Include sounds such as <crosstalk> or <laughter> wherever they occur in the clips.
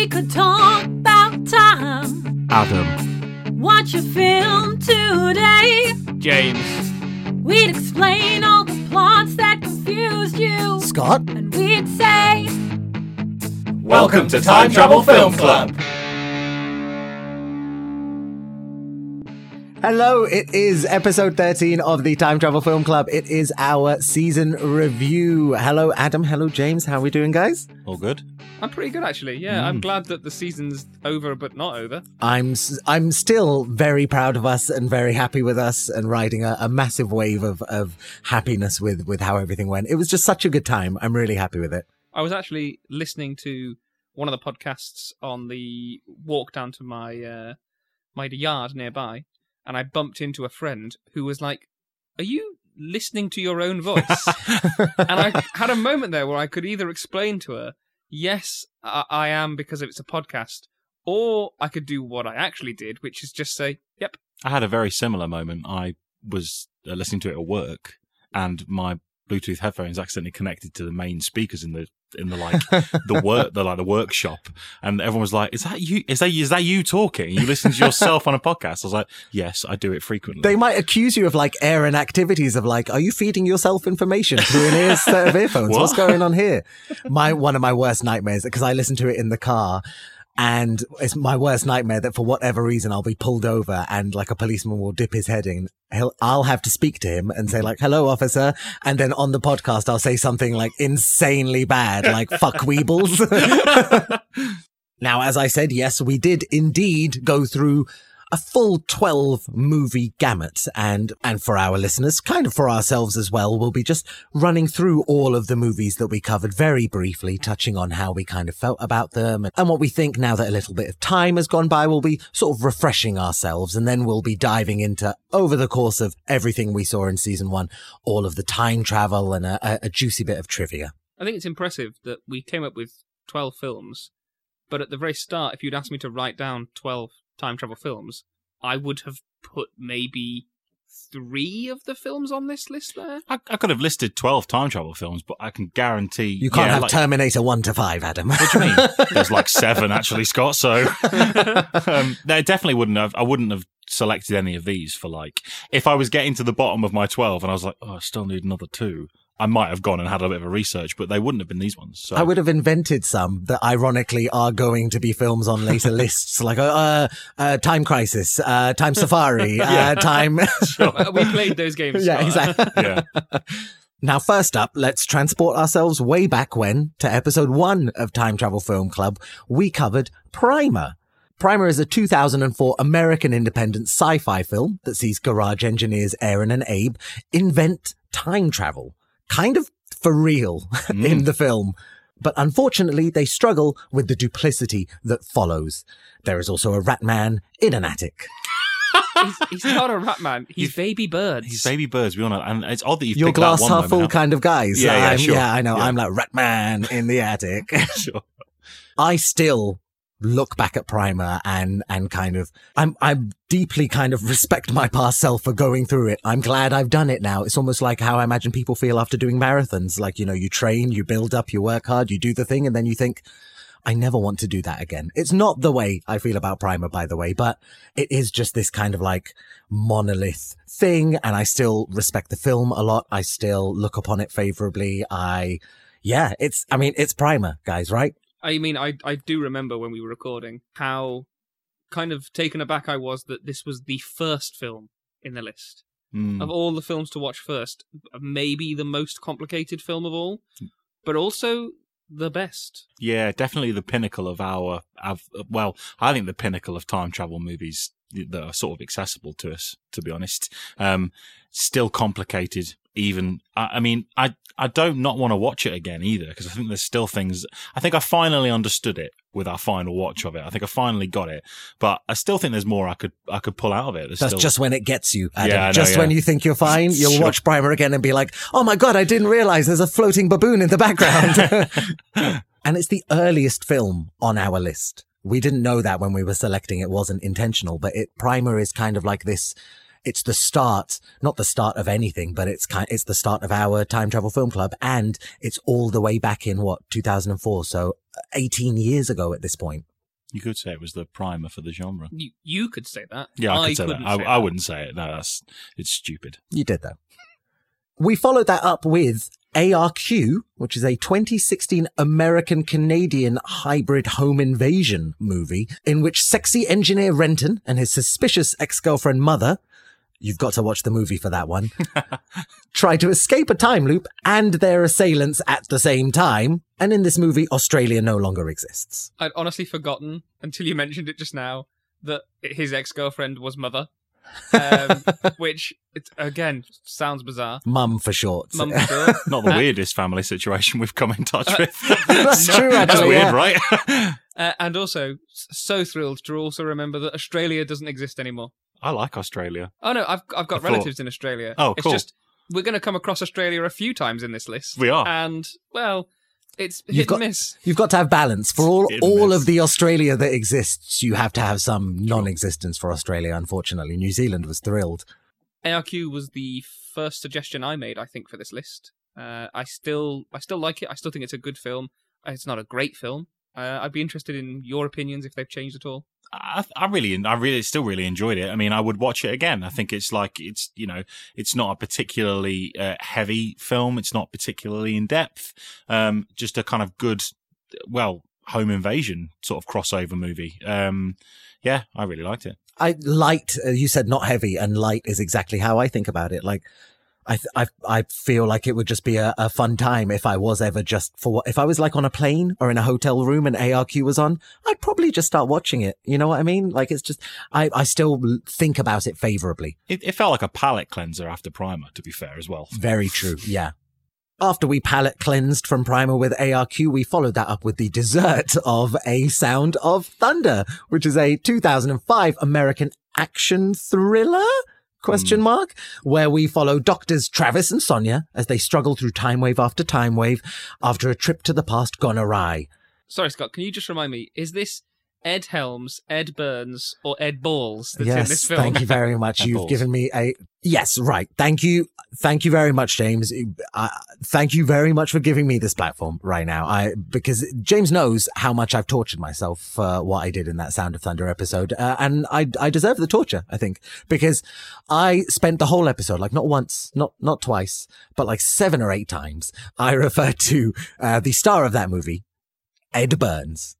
we could talk about time. Adam. Watch a film today. James. We'd explain all the plots that confused you. Scott? And we'd say, Welcome to Time Travel Film Club. Hello, it is episode 13 of the Time Travel Film Club. It is our season review. Hello, Adam. Hello, James. How are we doing, guys? All good? I'm pretty good actually. Yeah, I'm glad that the season's over, but not over. I'm s- I'm still very proud of us and very happy with us and riding a, a massive wave of, of happiness with, with how everything went. It was just such a good time. I'm really happy with it. I was actually listening to one of the podcasts on the walk down to my uh, my yard nearby, and I bumped into a friend who was like, "Are you listening to your own voice?" <laughs> and I had a moment there where I could either explain to her, "Yes, I, I am," because it's a podcast, or I could do what I actually did, which is just say, "Yep." I had a very similar moment. I was uh, listening to it at work, and my Bluetooth headphones accidentally connected to the main speakers in the in the like <laughs> the work the like the workshop, and everyone was like, "Is that you? Is that is that you talking? You listen to yourself on a podcast?" I was like, "Yes, I do it frequently." They might accuse you of like errant activities of like, are you feeding yourself information through an ear set of earphones? What's <laughs> going on here? My, one of my worst nightmares, because I listen to it in the car and it's my worst nightmare that for whatever reason I'll be pulled over and like a policeman will dip his head in. He'll, I'll have to speak to him and say like, hello, officer. And then on the podcast, I'll say something like insanely bad, like fuck <laughs> weebles. <laughs> <laughs> Now, as I said, yes, we did indeed go through a full 12 movie gamut. And, and for our listeners, kind of for ourselves as well, we'll be just running through all of the movies that we covered very briefly, touching on how we kind of felt about them and, what we think now that a little bit of time has gone by. We'll be sort of refreshing ourselves and then we'll be diving into over the course of everything we saw in season one, all of the time travel and a, a juicy bit of trivia. I think it's impressive that we came up with 12 films, but at the very start, if you'd asked me to write down 12 time travel films, I would have put maybe three of the films on this list there. I, I could have listed twelve time travel films, but I can guarantee You can't yeah, have like- Terminator 1 to 5, Adam. What do you mean? <laughs> There's like seven actually, Scott. So <laughs> um, no, I definitely wouldn't have. I wouldn't have selected any of these for like. If I was getting to the bottom of my twelve and I was like, oh, I still need another two. I might have gone and had a bit of a research, but they wouldn't have been these ones. So I would have invented some that ironically are going to be films on later <laughs> lists, like uh, uh, uh, Time Crisis, uh, Time <laughs> Safari, uh, <laughs> Time. Uh, we played those games. yeah, Scott. exactly. yeah, Now, first up, let's transport ourselves way back when to episode one of Time Travel Film Club. We covered Primer. Primer is a 2004 American independent sci-fi film that sees garage engineers Aaron and Abe invent time travel. Kind of for real <laughs> in mm. the film. But unfortunately, they struggle with the duplicity that follows. There is also a rat man in an attic. He's, he's not a rat man. He's, baby birds. he's baby birds. We all know, and it's odd that you've You're picked glass that one half full kind of guys. Yeah, yeah, I'm- sure. yeah, I know. Yeah. I'm like rat man in the attic. <laughs> Sure. I still look back at Primer and and kind of I'm I'm deeply kind of respect my past self for going through it. I'm glad I've done it now. It's almost like how I imagine people feel after doing marathons. Like, you know, you train, you build up, you work hard, you do the thing, and then you think, I never want to do that again. It's not the way I feel about Primer, by the way, but it is just this kind of like monolith thing. And I still respect the film a lot. I still look upon it favorably. I, yeah, it's, I mean, it's Primer, guys, right? I mean, I I do remember when we were recording how kind of taken aback I was that this was the first film in the list Mm. of all the films to watch first. Maybe the most complicated film of all, but also the best. Yeah, definitely the pinnacle of our, of, well, I think the pinnacle of time travel movies that are sort of accessible to us, to be honest. Um, still complicated, even, I, I mean, I, I don't not want to watch it again either, because I think there's still things, I think I finally understood it with our final watch of it. I think I finally got it, but I still think there's more I could, I could pull out of it. There's That's still, just when it gets you, Adam. Yeah, know, just when you think you're fine, you'll Sure. watch Primer again and be like, oh my God, I didn't realize there's a floating baboon in the background. <laughs> and it's the earliest film on our list. We didn't know that when we were selecting. It wasn't intentional, but it, Primer is kind of like this. It's the start, not the start of anything, but it's kind, it's the start of our time travel film club. And it's all the way back in what, 2004. So uh, 18 years ago at this point. You could say it was the primer for the genre. You, you could say that. Yeah, I, could say that. couldn't I, say I that. wouldn't say it. No, that's it's stupid. You did though. We followed that up with ARQ, which is a 2016 American Canadian hybrid home invasion movie in which sexy engineer Renton and his suspicious ex-girlfriend mother, you've got to watch the movie for that one, <laughs> try to escape a time loop and their assailants at the same time. And in this movie, Australia no longer exists. I'd honestly forgotten until you mentioned it just now that his ex girlfriend was mother, um, <laughs> which it, again sounds bizarre. Mum for short. Mum for <laughs> short. Not the Uh, weirdest family situation we've come in touch with. That's true, That's weird, yeah. right? Uh, and also, so thrilled to also remember that Australia doesn't exist anymore. I like Australia. Oh no, I've I've got I thought- relatives in Australia. Oh, it's cool. just we're going to come across Australia a few times in this list. We are. and well, it's You've hit got- and miss. You've got to have balance. For all, Hit all of the Australia that exists, you have to have some non-existence for Australia, unfortunately. New Zealand was thrilled. ARQ was the first suggestion I made, I think, for this list. Uh, I still, I still like it. I still think it's a good film. It's not a great film. Uh, I'd be interested in your opinions if they've changed at all. I, I really, I really, still really enjoyed it. I mean, I would watch it again. I think it's like it's, you know, it's not a particularly uh, heavy film. It's not particularly in depth. Um, just a kind of good, well, home invasion sort of crossover movie. Um, yeah, I really liked it. I light. Uh, you said not heavy, and light is exactly how I think about it. Like, I th- I I feel like it would just be a, a fun time if I was ever just for what if I was like on a plane or in a hotel room and ARQ was on. I'd probably just start watching it. You know what I mean? Like, it's just I I still think about it favorably. It, it felt like a palate cleanser after Primer, to be fair, as well. Very true. Yeah. After we palate cleansed from Primer with ARQ, we followed that up with the dessert of A Sound of Thunder, which is a 2005 American action thriller? Question mm. mark, where we follow doctors Travis and Sonia as they struggle through time wave after time wave after a trip to the past gone awry. Sorry, Scott. Can you just remind me? Is this Ed Helms, Ed Burns, or Ed Balls that's in yes, this film? thank you very <laughs> much. You've balls. given me a yes, right. Thank you, thank you very much, James. Uh, thank you very much for giving me this platform right now. I because James knows how much I've tortured myself for what I did in that Sound of Thunder episode, uh, and I I deserve the torture. I think because I spent the whole episode like not once, not not twice, but like seven or eight times. I referred to uh, the star of that movie, Ed Burns.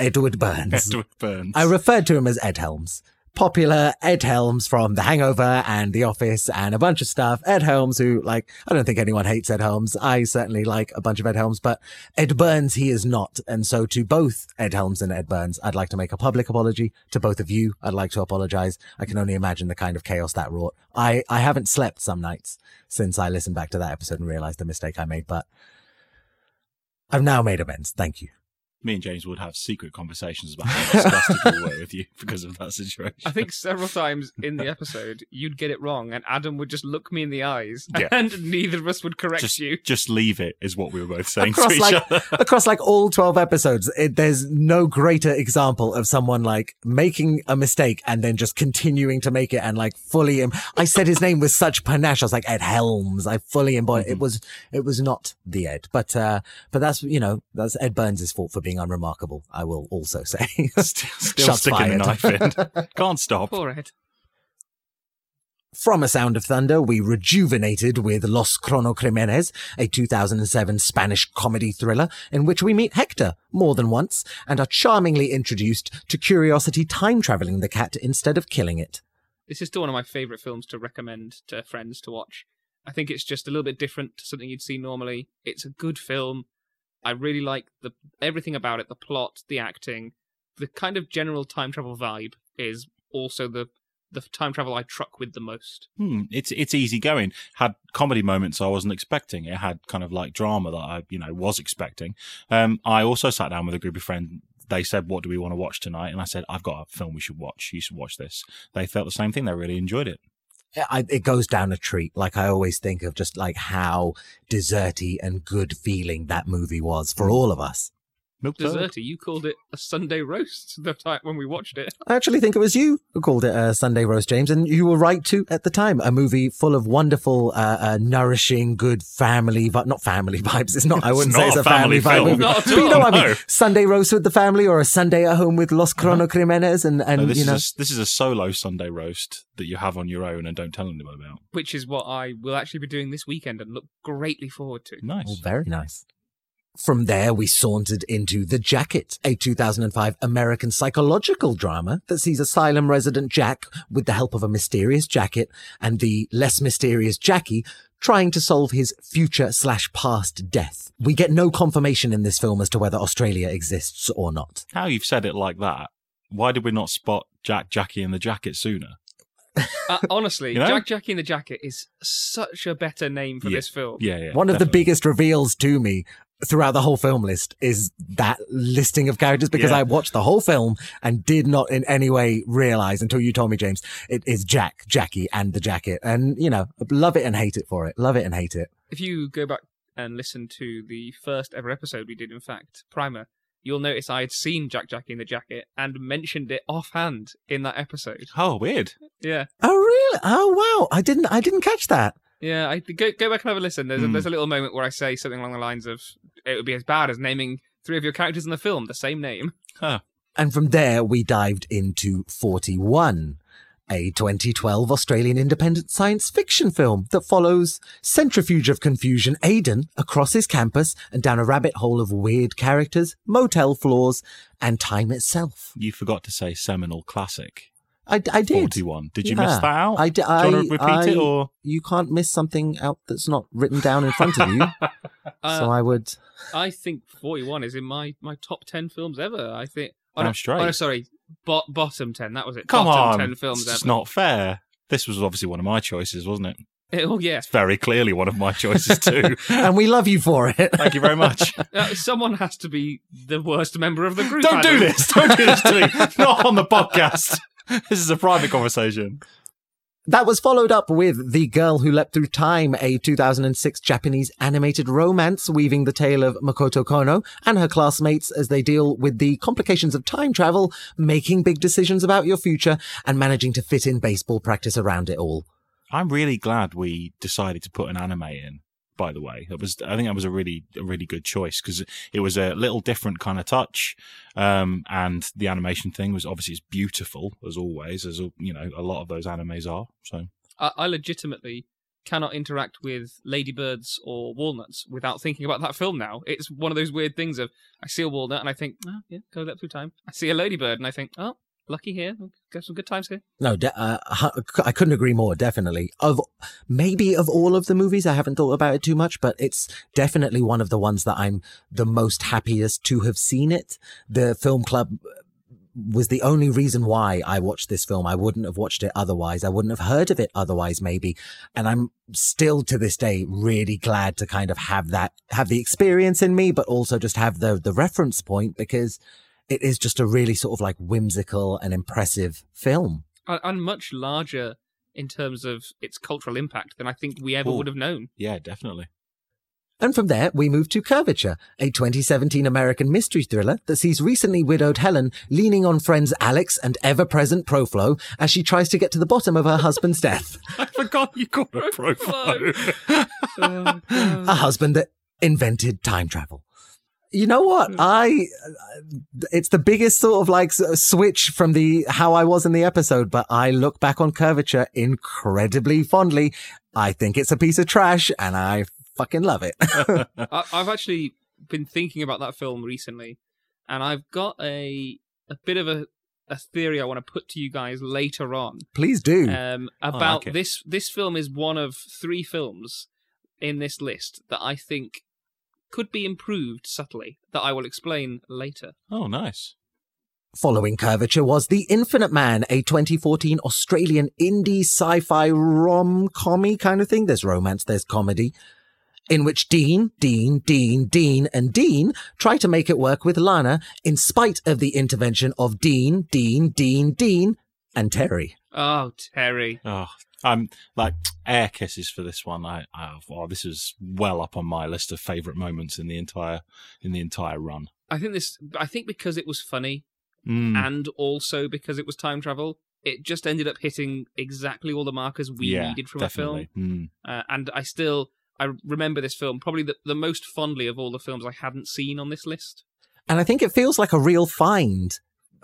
Edward Burns. Edward Burns. I referred to him as Ed Helms. Popular Ed Helms from The Hangover and The Office and a bunch of stuff. Ed Helms, who, like, I don't think anyone hates Ed Helms. I certainly like a bunch of Ed Helms, but Ed Burns, he is not. And so to both Ed Helms and Ed Burns, I'd like to make a public apology. To both of you, I'd like to apologize. I can only imagine the kind of chaos that wrought. I, I haven't slept some nights since I listened back to that episode and realized the mistake I made, but I've now made amends. Thank you. Me and James would have secret conversations about how disgusted we were with you because of that situation. I think several times in the episode you'd get it wrong, and Adam would just look me in the eyes, Yeah. <laughs> and neither of us would correct just, you. just leave it, is what we were both saying to across each like other. <laughs> across like all 12 episodes it, there's no greater example of someone like making a mistake and then just continuing to make it and like fully em- i said his name with such panache i was like ed helms i fully embodied it was it was not the ed but uh but that's you know that's ed burns' fault for being unremarkable i will also <laughs> say Still, still Shots sticking the knife in. <laughs> Can't stop. Poor Ed. From A Sound of Thunder, we rejuvenated with Los Cronocrímenes, a 2007 Spanish comedy thriller in which we meet Hector more than once and are charmingly introduced to Curiosity time traveling the cat instead of killing it. This is still one of my favourite films to recommend to friends to watch. I think it's just a little bit different to something you'd see normally. It's a good film. I really like the everything about it, the plot, the acting, the kind of general time travel vibe is also the the time travel I truck with the most. Hmm, it's it's easy going. Had comedy moments I wasn't expecting. It had kind of like drama that I you know was expecting. Um, I also sat down with a group of friends. They said, "What do we want to watch tonight?" And I said, "I've got a film we should watch. You should watch this." They felt the same thing. They really enjoyed it. I, it goes down a treat. Like I always think of just like how deserty and good feeling that movie was for mm. all of us. Milk turd. You called it a Sunday roast the time when we watched it. I actually think it was you who called it a Sunday roast, James, and you were right too at the time. A movie full of wonderful, uh, uh, nourishing, good family, but not family <laughs> vibes. It's not. I wouldn't not say it's a a family, family vibe film. movie. Not at But you know all, what I mean? no. Sunday roast with the family, or a Sunday at home with Los Cronocrimenes, and and No, this you know. is a, this is a solo Sunday roast that you have on your own and don't tell anyone about. Which is what I will actually be doing this weekend and look greatly forward to. Nice. Oh, very nice. From there, we sauntered into The Jacket, a 2005 American psychological drama that sees asylum resident Jack, with the help of a mysterious jacket and the less mysterious Jackie, trying to solve his future slash past death. We get no confirmation in this film as to whether Australia exists or not. How you've said it like that? Why did we not spot Jack, Jackie, in the jacket sooner? Uh, honestly, <laughs> You know? Jack Jackie in the Jacket is such a better name for Yeah. this film. Yeah, yeah. One of the biggest reveals to me throughout the whole film list is that listing of characters because Yeah. I watched the whole film and did not in any way realize until you told me, James, it is Jack, Jackie and the jacket. And, you know, love it and hate it for it. Love it and hate it. If you go back and listen to the first ever episode we did, in fact, Primer, you'll notice I had seen Jack Jackie in the Jacket and mentioned it offhand in that episode. Oh, weird. Yeah. Oh, really? Oh, wow. I didn't, I didn't catch that. Yeah, I go go back and have a listen. There's a, Hmm. there's a little moment where I say something along the lines of, "It would be as bad as naming three of your characters in the film the same name." And from there, we dived into 41, a 2012 Australian independent science fiction film that follows Centrifuge of Confusion Aidan across his campus and down a rabbit hole of weird characters, motel floors, and time itself. You forgot to say seminal classic. I, I did. 41. Did you miss that out? I, d- Do you want I- to repeat it I- or? You can't miss something out that's not written down in front of you. <laughs> Uh, so I would. I think 41 is in my, my top 10 films ever. I think. Oh, Damn no, straight. oh, no, sorry. Bo- bottom 10. That was it. Come bottom on. 10 films it's ever. not fair. This was obviously one of my choices, wasn't it? Oh, yeah. It's very clearly one of my choices too. <laughs> And we love you for it. <laughs> Thank you very much. Uh, someone has to be the worst member of the group. Don't do Adam. this. Don't do this to me. Not on the podcast. <laughs> This is a private conversation. That was followed up with The Girl Who Leapt Through Time, a 2006 Japanese animated romance weaving the tale of Makoto Konno and her classmates as they deal with the complications of time travel, making big decisions about your future, and managing to fit in baseball practice around it all. I'm really glad we decided to put an anime in. By the way, it was I think that was a really a really good choice because it was a little different kind of touch, um, and the animation thing was obviously it's beautiful as always, as you know a lot of those animes are. So I, I legitimately cannot interact with ladybirds or walnuts without thinking about that film now. It's one of those weird things of I see a walnut and I think, oh, yeah, go that through time. I see a ladybird and I think, oh, lucky here. Got some good times here. No, de- uh, I couldn't agree more. Definitely, of maybe of all of the movies, I haven't thought about it too much, but it's definitely one of the ones that I'm the most happiest to have seen it. The film club was the only reason why I watched this film. I wouldn't have watched it otherwise. I wouldn't have heard of it otherwise, maybe. And I'm still to this day really glad to kind of have that, have the experience in me, but also just have the the reference point because it is just a really sort of like whimsical and impressive film. And, much larger in terms of its cultural impact than I think we ever Ooh. would have known. yeah, definitely. And from there, we move to Curvature, a 2017 American mystery thriller that sees recently widowed Helen leaning on friends Alex and ever-present Proflo as she tries to get to the bottom of her husband's death. <laughs> I forgot you called it profile. Oh, A husband that invented time travel. You know what? I, it's the biggest sort of like switch from the, how I was in the episode, but I look back on Curvature incredibly fondly. I think it's a piece of trash and I fucking love it. <laughs> <laughs> I, I've actually been thinking about that film recently, and I've got a a bit of a, a theory I want to put to you guys later on Please do. um, like about it. this. This film is one of three films in this list that I think could be improved subtly. That I will explain later. oh, nice. Following Curvature was The Infinite Man, a 2014 Australian indie sci-fi rom-commy kind of thing. There's romance, there's comedy. In which Dean, Dean, Dean, Dean, and Dean try to make it work with Lana in spite of the intervention of Dean, Dean, Dean, Dean, and Terry. Oh, Terry. Oh, I'm like <tsk> air kisses for this one. I, I oh, this is well up on my list of favourite moments in the entire in the entire run. I think this. I think because it was funny, Mm, and also because it was time travel, it just ended up hitting exactly all the markers we yeah, needed from definitely. a film. Mm. Uh, and I still I remember this film probably the, the most fondly of all the films I hadn't seen on this list. And I think it feels like a real find,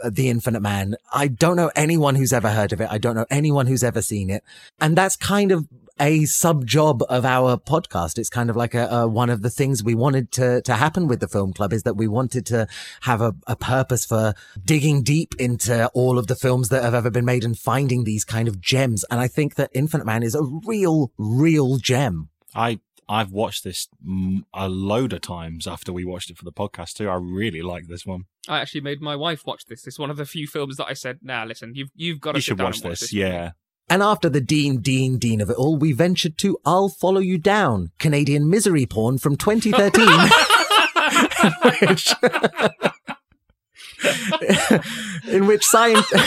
The Infinite Man. I don't know anyone who's ever heard of it. I don't know anyone who's ever seen it. And that's kind of a sub job of our podcast. It's kind of like a, a one of the things we wanted to, to happen with the film club is that we wanted to have a, a purpose for digging deep into all of the films that have ever been made and finding these kind of gems. And I think that Infinite Man is a real, real gem. I I've watched this a load of times after we watched it for the podcast too. I really like this one. I actually made my wife watch this. It's one of the few films that I said, "Nah, listen, you've you've got to You should watch watch this. with me." Yeah. And after the Dean, Dean, Dean of it all, we ventured to I'll Follow You Down, Canadian misery porn from 2013. <laughs> which, <laughs> in which science. <laughs>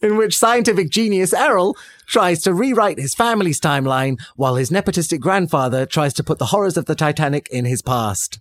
In which scientific genius Erol tries to rewrite his family's timeline while his nepotistic grandfather tries to put the horrors of the Titanic in his past.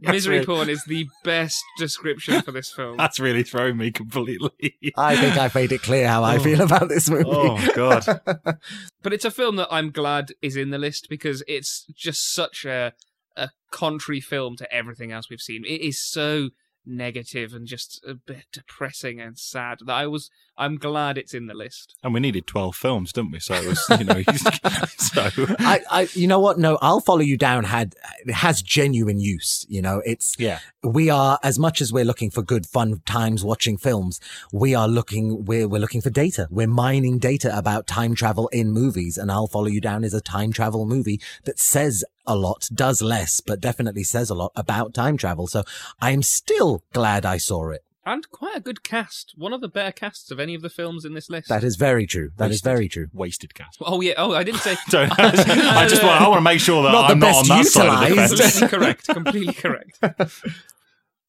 Misery really- porn is the best description for this film. <laughs> That's really thrown me completely. I think I've made it clear how I Oh. feel about this movie. oh god. <laughs> But it's a film that I'm glad is in the list because it's just such a a contrary film to everything else we've seen. It is so negative and just a bit depressing and sad that I was I'm glad it's in the list. And we needed 12 films, didn't we? So it was, you know, <laughs> so I, I, you know what? No, I'll follow you down. Had it has genuine use. You know, it's yeah. we are as much as we're looking for good fun times watching films. We are looking we're we're looking for data. We're mining data about time travel in movies, and I'll follow you down is a time travel movie that says a lot, does less, but definitely says a lot about time travel. So I'm still glad I saw it. And quite a good cast. One of the better casts of any of the films in this list. That is very true. That is Wasted. very true. Wasted cast. Oh yeah. Oh, I didn't say. <laughs> Don't, <laughs> I just want, I want to make sure that Not the I'm not best on that side of the utilised. fence. completely correct. Completely correct. <laughs>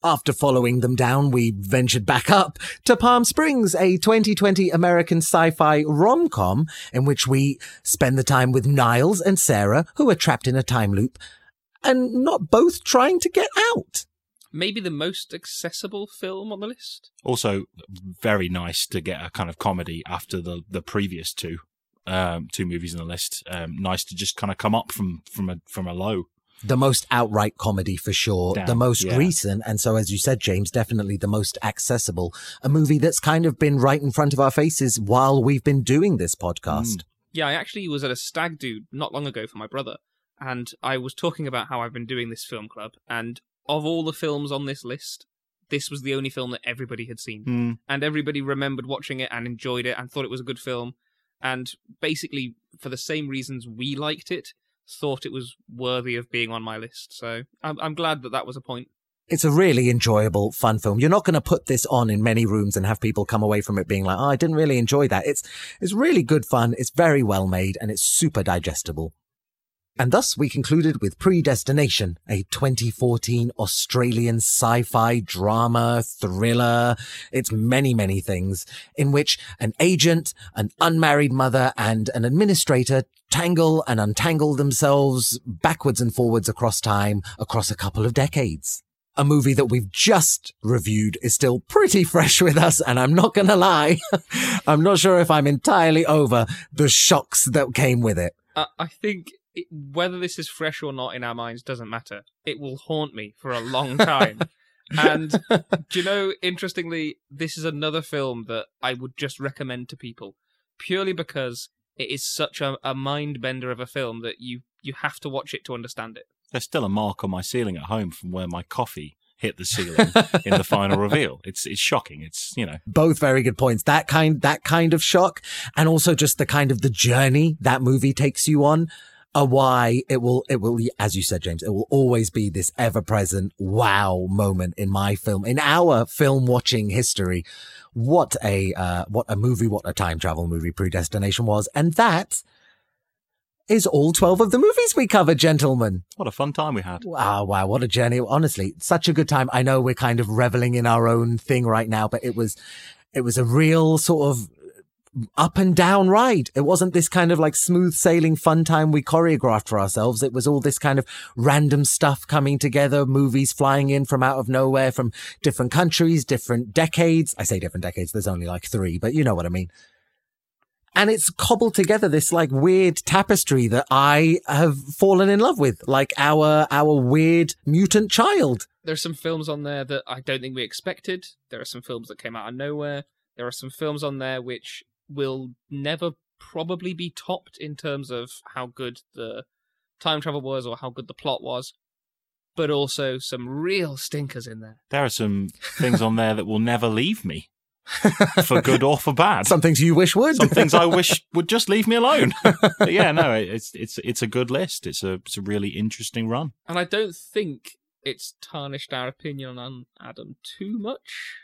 After following them down, we ventured back up to Palm Springs, a 2020 American sci-fi rom-com in which we spend the time with Nyles and Sarah, who are trapped in a time loop and not both trying to get out. Maybe the most accessible film on the list. Also, very nice to get a kind of comedy after the the previous two um, two movies in the list. Um, nice to just kind of come up from from a from a low. The most outright comedy for sure, Damn, the most yeah. recent, and so as you said, James, definitely the most accessible. A movie that's kind of been right in front of our faces while we've been doing this podcast. Yeah, I actually was at a stag do not long ago for my brother, and I was talking about how I've been doing this film club, and of all the films on this list, this was the only film that everybody had seen, Mm. and everybody remembered watching it and enjoyed it and thought it was a good film, and basically for the same reasons we liked it, thought it was worthy of being on my list. So I'm, I'm glad that that was a point. It's a really enjoyable, fun film. You're not going to put this on in many rooms and have people come away from it being like, "Oh, I didn't really enjoy that." It's it's really good fun. It's very well made and it's super digestible. And thus we concluded with Predestination, a 2014 Australian sci-fi drama thriller. It's many, many things in which an agent, an unmarried mother and an administrator tangle and untangle themselves backwards and forwards across time, across a couple of decades a movie that we've just reviewed is still pretty fresh with us. And I'm not to lie. <laughs> I'm not sure if I'm entirely over the shocks that came with it. Uh, I think it, whether this is fresh or not in our minds doesn't matter. It will haunt me for a long time. <laughs> and do you know, interestingly, this is another film that I would just recommend to people purely because it is such a, a mind bender of a film that you you have to watch it to understand it. There's still a mark on my ceiling at home from where my coffee hit the ceiling in the final <laughs> reveal. It's it's shocking. It's you know Both very good points. That kind, that kind of shock and also just the kind of the journey that movie takes you on. A why it will, it will, as you said, James, it will always be this ever present wow moment in my film, in our film watching history. What a, uh, what a movie, what a time travel movie Predestination was. And that is all 12 of the movies we covered, gentlemen. what a fun time we had. Wow, wow, what a journey. Honestly, such a good time. I know we're kind of reveling in our own thing right now, but it was, it was a real sort of up and down ride. It wasn't this kind of like smooth sailing fun time we choreographed for ourselves. It was all this kind of random stuff coming together, movies flying in from out of nowhere from different countries, different decades. I say different decades. There's only like three, but you know what I mean. And it's cobbled together this like weird tapestry that I have fallen in love with, like our, our weird mutant child. There's some films on there that I don't think we expected. There are some films that came out of nowhere. There are some films on there which will never probably be topped in terms of how good the time travel was or how good the plot was, but also some real stinkers in there. There are some things on there that will never leave me, <laughs> for good or for bad. Some things you wish would. Some things I <laughs> wish would just leave me alone. <laughs> But yeah, no, it's it's it's a good list. It's a it's a really interesting run. And I don't think it's tarnished our opinion on Adam too much.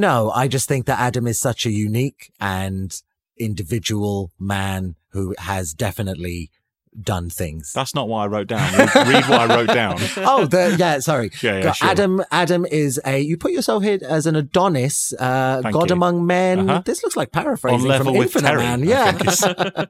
No, I just think that Adam is such a unique and individual man who has definitely done things. That's not what I wrote down. Read, read what I wrote down. <laughs> oh, the, yeah, sorry. <laughs> Yeah, yeah, God, sure. Adam, Adam is a, you put yourself here as an Adonis, uh, Thank God you. among men. Uh-huh. This looks like paraphrasing On level from with Infinite Terry, Man. Yeah. <laughs>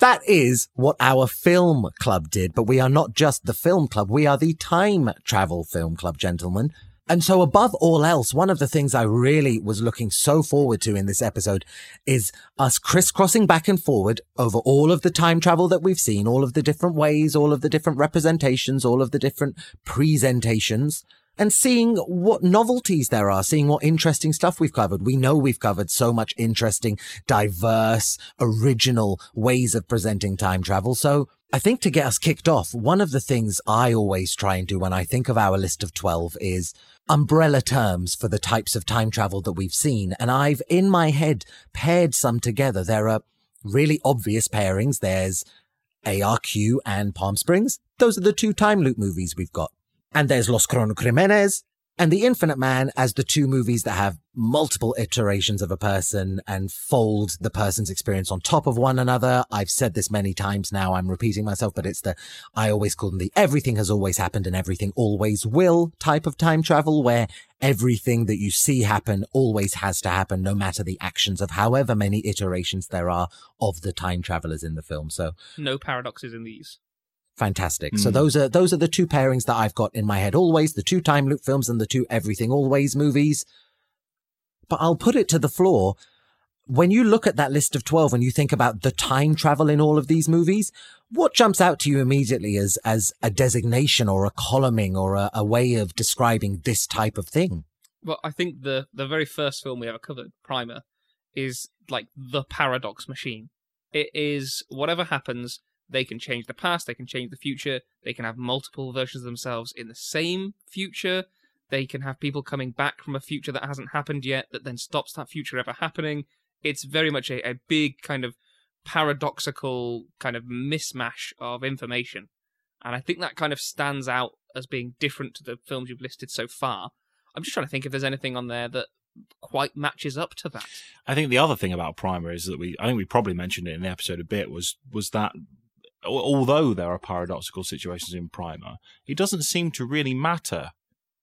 that is what our film club did, but we are not just the film club. We are the time travel film club, gentlemen. And so above all else, one of the things I really was looking so forward to in this episode is us crisscrossing back and forward over all of the time travel that we've seen, all of the different ways, all of the different representations, all of the different presentations and seeing what novelties there are, seeing what interesting stuff we've covered. We know we've covered so much interesting, diverse, original ways of presenting time travel. So I think to get us kicked off, one of the things I always try and do when I think of our list of 12 is umbrella terms for the types of time travel that we've seen. And I've in my head paired some together. There are really obvious pairings. There's ARQ and Palm Springs. Those are the two time loop movies we've got. And there's Los Cronocrímenes and The Infinite Man as the two movies that have multiple iterations of a person and fold the person's experience on top of one another. I've said this many times now. I'm repeating myself, but it's the, I always call them the everything has always happened and everything always will type of time travel where everything that you see happen always has to happen no matter the actions of however many iterations there are of the time travelers in the film. So No paradoxes in these. Fantastic. So Mm. those are those are the two pairings that I've got in my head always, the two time loop films and the two everything always movies. But I'll put it to the floor. When you look at that list of 12 and you think about the time travel in all of these movies, what jumps out to you immediately as as a designation or a columning or a, a way of describing this type of thing? Well, I think the the very first film we ever covered, Primer, is like the paradox machine. It is whatever happens, they can change the past, they can change the future, they can have multiple versions of themselves in the same future. They can have people coming back from a future that hasn't happened yet that then stops that future ever happening. It's very much a, a big kind of paradoxical kind of mismatch of information. And I think that kind of stands out as being different to the films you've listed so far. I'm just trying to think if there's anything on there that quite matches up to that. I think the other thing about Primer is that we, I think we probably mentioned it in the episode a bit, was was that although there are paradoxical situations in Primer, it doesn't seem to really matter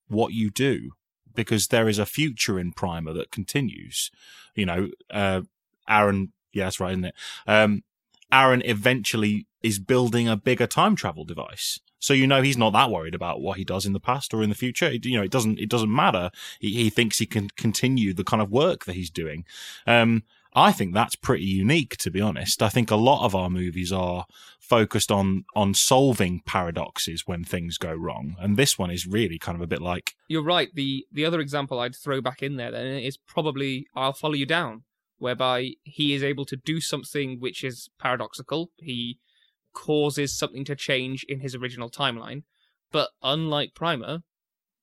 what you do because there is a future in Primer that continues. You know, uh, Aaron, yeah, that's right, isn't it? Um, Aaron eventually is building a bigger time travel device. So you know he's not that worried about what he does in the past or in the future. It- you know, it doesn't it doesn't matter. He, he thinks he can continue the kind of work that he's doing. Um, I think that's pretty unique, to be honest. I think a lot of our movies are focused on on solving paradoxes when things go wrong, and this one is really kind of a bit like You're right. The the other example I'd throw back in there then is probably I'll follow you down, whereby he is able to do something which is paradoxical. He causes something to change in his original timeline, but unlike Primer,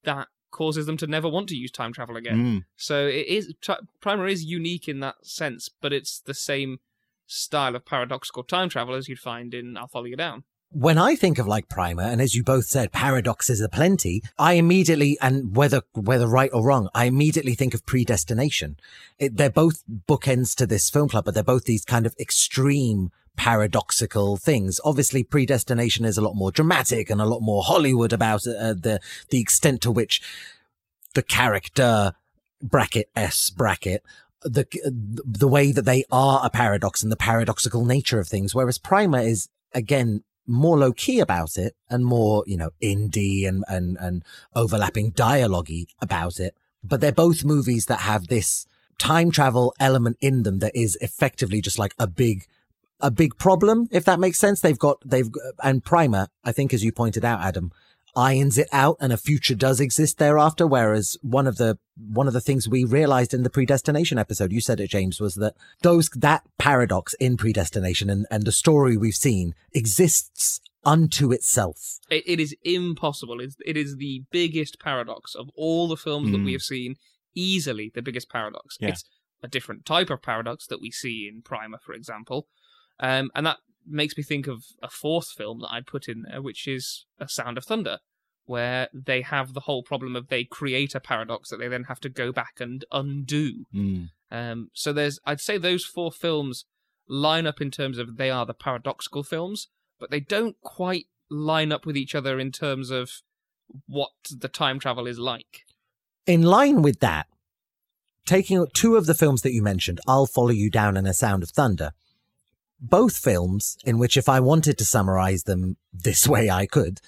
that causes them to never want to use time travel again. mm, So it is tri- Primer is unique in that sense, but it's the same style of paradoxical time travel as you'd find in I'll Follow You Down. when I think of like Primer, and as you both said, paradoxes are plenty, I immediately, and whether, whether right or wrong, I immediately think of predestination. It, they're both bookends to this film club, but they're both these kind of extreme paradoxical things. Obviously, predestination is a lot more dramatic and a lot more Hollywood about uh, the, the extent to which the character bracket S bracket the the way that they are a paradox and the paradoxical nature of things. Whereas Primer is again more low key about it and more, you know, indie and, and, and overlapping dialogue about it. But they're both movies that have this time travel element in them that is effectively just like a big, a big problem, if that makes sense. They've got, they've, and Primer, I think, as you pointed out, Adam, irons it out and a future does exist thereafter. Whereas one of the, one of the things we realized in the predestination episode, you said it, James, was that those, that paradox in predestination and, and the story we've seen exists unto itself. It, it is impossible. It's, it is the biggest paradox of all the films that we Mm. have seen. Easily the biggest paradox. Yeah. It's a different type of paradox that we see in Primer, for example. Um, and that makes me think of a fourth film that I'd put in there, which is A Sound of Thunder, where they have the whole problem of they create a paradox that they then have to go back and undo. Mm. Um, so there's, I'd say those four films line up in terms of they are the paradoxical films, but they don't quite line up with each other in terms of what the time travel is like. In line with that, taking two of the films that you mentioned, I'll Follow You Down and A Sound of Thunder, both films in which if I wanted to summarize them this <laughs> way, I could.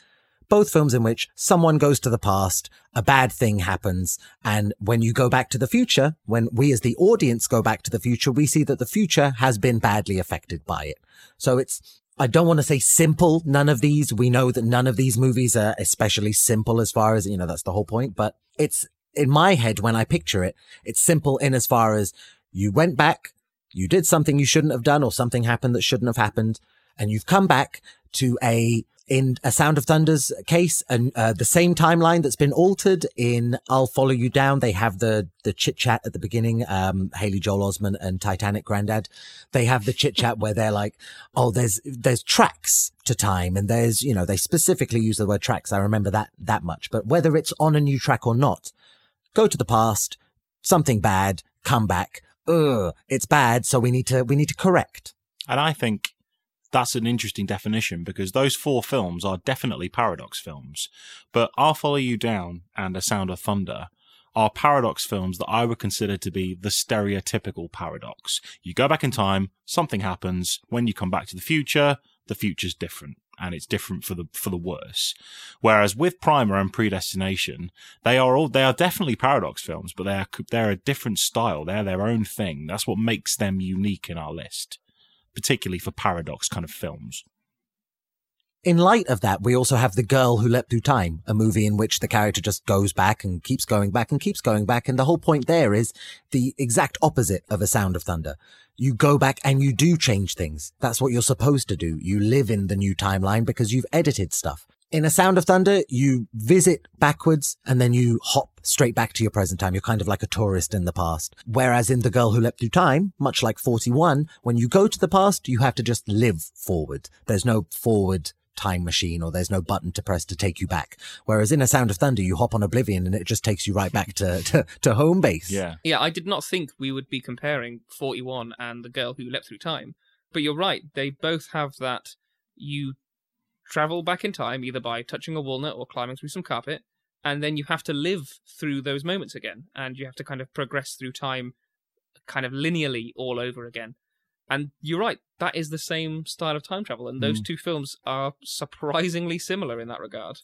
Both films in which someone goes to the past, a bad thing happens, and when you go back to the future, when we as the audience go back to the future, we see that the future has been badly affected by it. So it's, I don't want to say simple. None of these, we know that none of these movies are especially simple as far as, you know, that's the whole point, but it's in my head when I picture it, it's simple in as far as you went back, you did something you shouldn't have done or something happened that shouldn't have happened, and you've come back to a in a Sound of Thunder's case, and uh, the same timeline that's been altered in I'll Follow You Down. They have the the chit chat at the beginning. Um, Haley Joel Osment and Titanic Grandad, they have the chit chat where they're like, "Oh, there's there's tracks to time, and there's you know they specifically use the word tracks. I remember that that much. But whether it's on a new track or not, go to the past, something bad, come back. Ugh, it's bad, so we need to we need to correct. And I think that's an interesting definition because those four films are definitely paradox films. But I'll Follow You Down and A Sound of Thunder are paradox films that I would consider to be the stereotypical paradox. You go back in time, something happens. When you come back to the future, the future's different. And it's different for the for the worse. Whereas with Primer and Predestination, they are all they are definitely paradox films, but they are they're a different style. They're their own thing. That's what makes them unique in our list particularly for paradox kind of films. In light of that, we also have The Girl Who Leapt Through Time, a movie in which the character just goes back and keeps going back and keeps going back. And the whole point there is the exact opposite of A Sound of Thunder. You go back and you do change things. That's what you're supposed to do. You live in the new timeline because you've edited stuff. In A Sound of Thunder, you visit backwards and then you hop straight back to your present time. You're kind of like a tourist in the past. Whereas in The Girl Who Leapt Through Time, much like 41, when you go to the past, you have to just live forward. There's no forward time machine or there's no button to press to take you back. Whereas in A Sound of Thunder, you hop on Oblivion and it just takes you right back to, to, to home base. Yeah. Yeah, I did not think we would be comparing 41 and The Girl Who Leapt Through Time. But you're right, they both have that you travel back in time either by touching a walnut or climbing through some carpet, and then you have to live through those moments again, and you have to kind of progress through time kind of linearly all over again. And you're right, that is the same style of time travel, and those Mm. two films are surprisingly similar in that regard.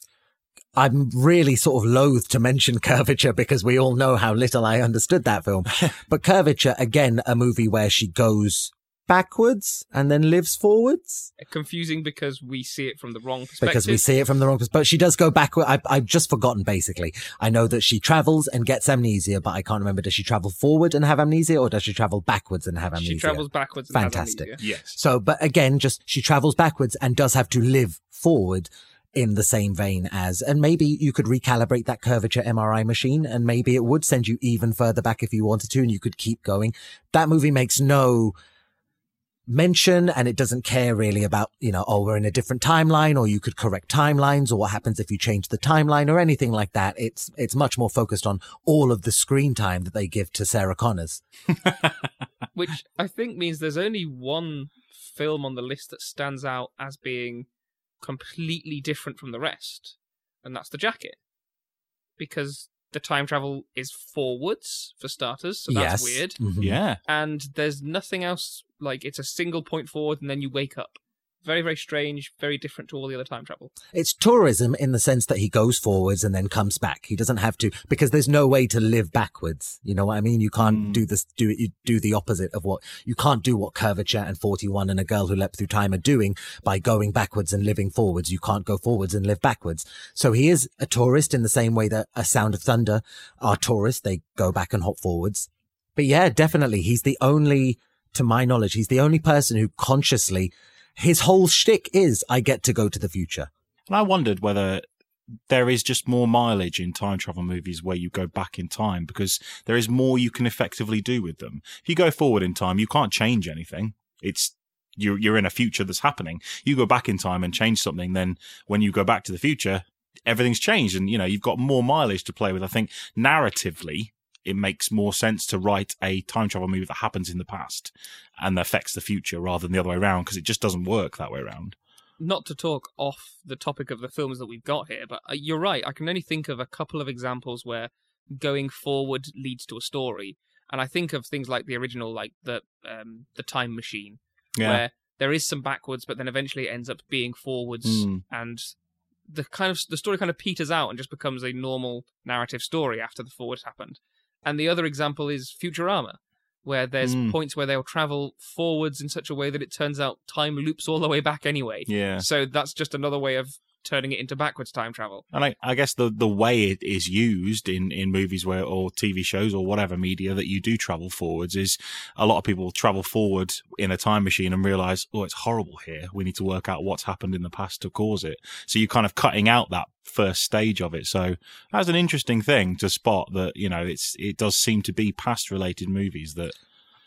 I'm really sort of loath to mention Curvature because we all know how little I understood that film. <laughs> but Curvature, again, a movie where she goes backwards and then lives forwards Confusing because we see it from the wrong perspective. because we see it from the wrong perspective. But she does go backward. I, I've just forgotten basically. I know that she travels and gets amnesia, but I can't remember. Does she travel forward and have amnesia or does she travel backwards and have amnesia? She travels backwards. And has Fantastic. amnesia. Yes. So, but again, just she travels backwards and does have to live forward in the same vein as, and maybe you could recalibrate that curvature MRI machine and maybe it would send you even further back if you wanted to and you could keep going. That movie makes no mention and it doesn't care really about, you know, oh, we're in a different timeline or you could correct timelines or what happens if you change the timeline or anything like that. It's, it's much more focused on all of the screen time that they give to Sarah Connors. <laughs> Which I think means there's only one film on the list that stands out as being completely different from the rest, and that's The Jacket. Because the time travel is forwards for starters, so yes. that's weird. Mhm. Yeah. And there's nothing else like it's a single point forward and then you wake up. Very, very strange, very different to all the other time travel. It's tourism in the sense that he goes forwards and then comes back. He doesn't have to because there's no way to live backwards. You know what I mean? You can't Mm. do this, do it, you do the opposite of what you can't do what Curvature and 41 and a girl who leapt through time are doing by going backwards and living forwards. You can't go forwards and live backwards. So he is a tourist in the same way that a Sound of Thunder are tourists. They go back and hop forwards. But yeah, definitely. He's the only, to my knowledge, he's the only person who consciously, his whole shtick is, I get to go to the future. And I wondered whether there is just more mileage in time travel movies where you go back in time because there is more you can effectively do with them. If you go forward in time, you can't change anything. It's you're you're in a future that's happening. You go back in time and change something, then when you go back to the future, everything's changed, and you know you've got more mileage to play with. I think narratively, it makes more sense to write a time travel movie that happens in the past and affects the future rather than the other way around because it just doesn't work that way around. Not to talk off the topic of the films that we've got here, but uh, you're right. I can only think of a couple of examples where going forward leads to a story, and I think of things like the original, like the um, the Time Machine, Yeah. where there is some backwards, but then eventually it ends up being forwards, Mm. and the kind of the story kind of peters out and just becomes a normal narrative story after the forwards happened. And the other example is Futurama, where there's Mm. points where they'll travel forwards in such a way that it turns out time loops all the way back anyway. Yeah. So that's just another way of turning it into backwards time travel. And I, I guess the, the way it is used in, in movies where or TV shows or whatever media that you do travel forwards is a lot of people travel forward in a time machine and realize, oh, it's horrible here. We need to work out what's happened in the past to cause it. So you're kind of cutting out that first stage of it. So that's an interesting thing to spot that, you know, it's it does seem to be past related movies that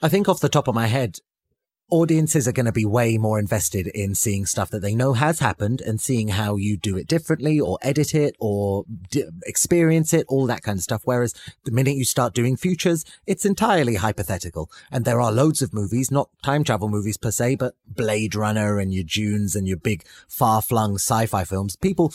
I think off the top of my head, audiences are going to be way more invested in seeing stuff that they know has happened and seeing how you do it differently or edit it or d- experience it, all that kind of stuff. Whereas the minute you start doing futures, it's entirely hypothetical. And there are loads of movies, not time travel movies per se, but Blade Runner and your Dunes and your big far flung sci-fi films. People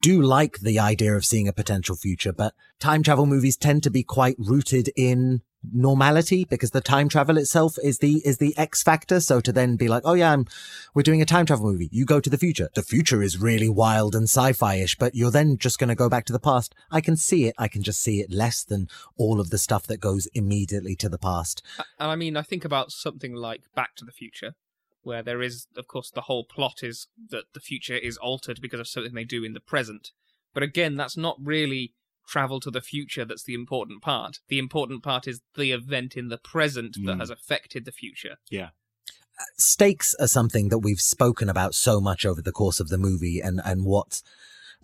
do like the idea of seeing a potential future, but time travel movies tend to be quite rooted in normality because the time travel itself is the is the X factor. So to then be like, oh yeah, I'm we're doing a time travel movie. You go to the future. The future is really wild and sci-fi-ish, but you're then just going to go back to the past. I can see it. I can just see it less than all of the stuff that goes immediately to the past. And I mean, I think about something like Back to the Future, where there is, of course, the whole plot is that the future is altered because of something they do in the present. But again, that's not really travel to the future that's the important part. The important part is the event in the present that Mm. has affected the future. Yeah. Stakes are something that we've spoken about so much over the course of the movie and, and what,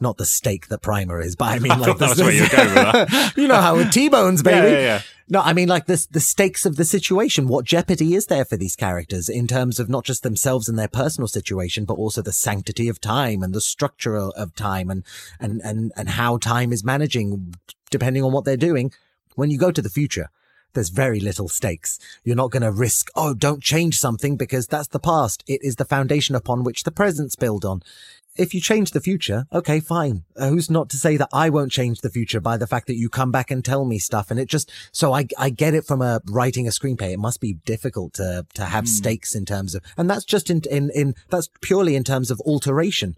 not the steak that Primer is, but I <laughs> mean, like, thought that the- was where you were going with that. <laughs> you know how with T-bones, <laughs> baby. Yeah, yeah, yeah. No, I mean, like this, the stakes of the situation. What jeopardy is there for these characters in terms of not just themselves and their personal situation, but also the sanctity of time and the structure of- of time and, and, and, and how time is managing depending on what they're doing. When you go to the future, there's very little stakes. You're not going to risk, oh, don't change something because that's the past. It is the foundation upon which the present's built on. If you change the future, okay, fine. Uh, who's not to say that I won't change the future by the fact that you come back and tell me stuff? And it just, so I, I get it from a writing a screenplay. It must be difficult to, to have Hmm. stakes in terms of, and that's just in, in, in, that's purely in terms of alteration.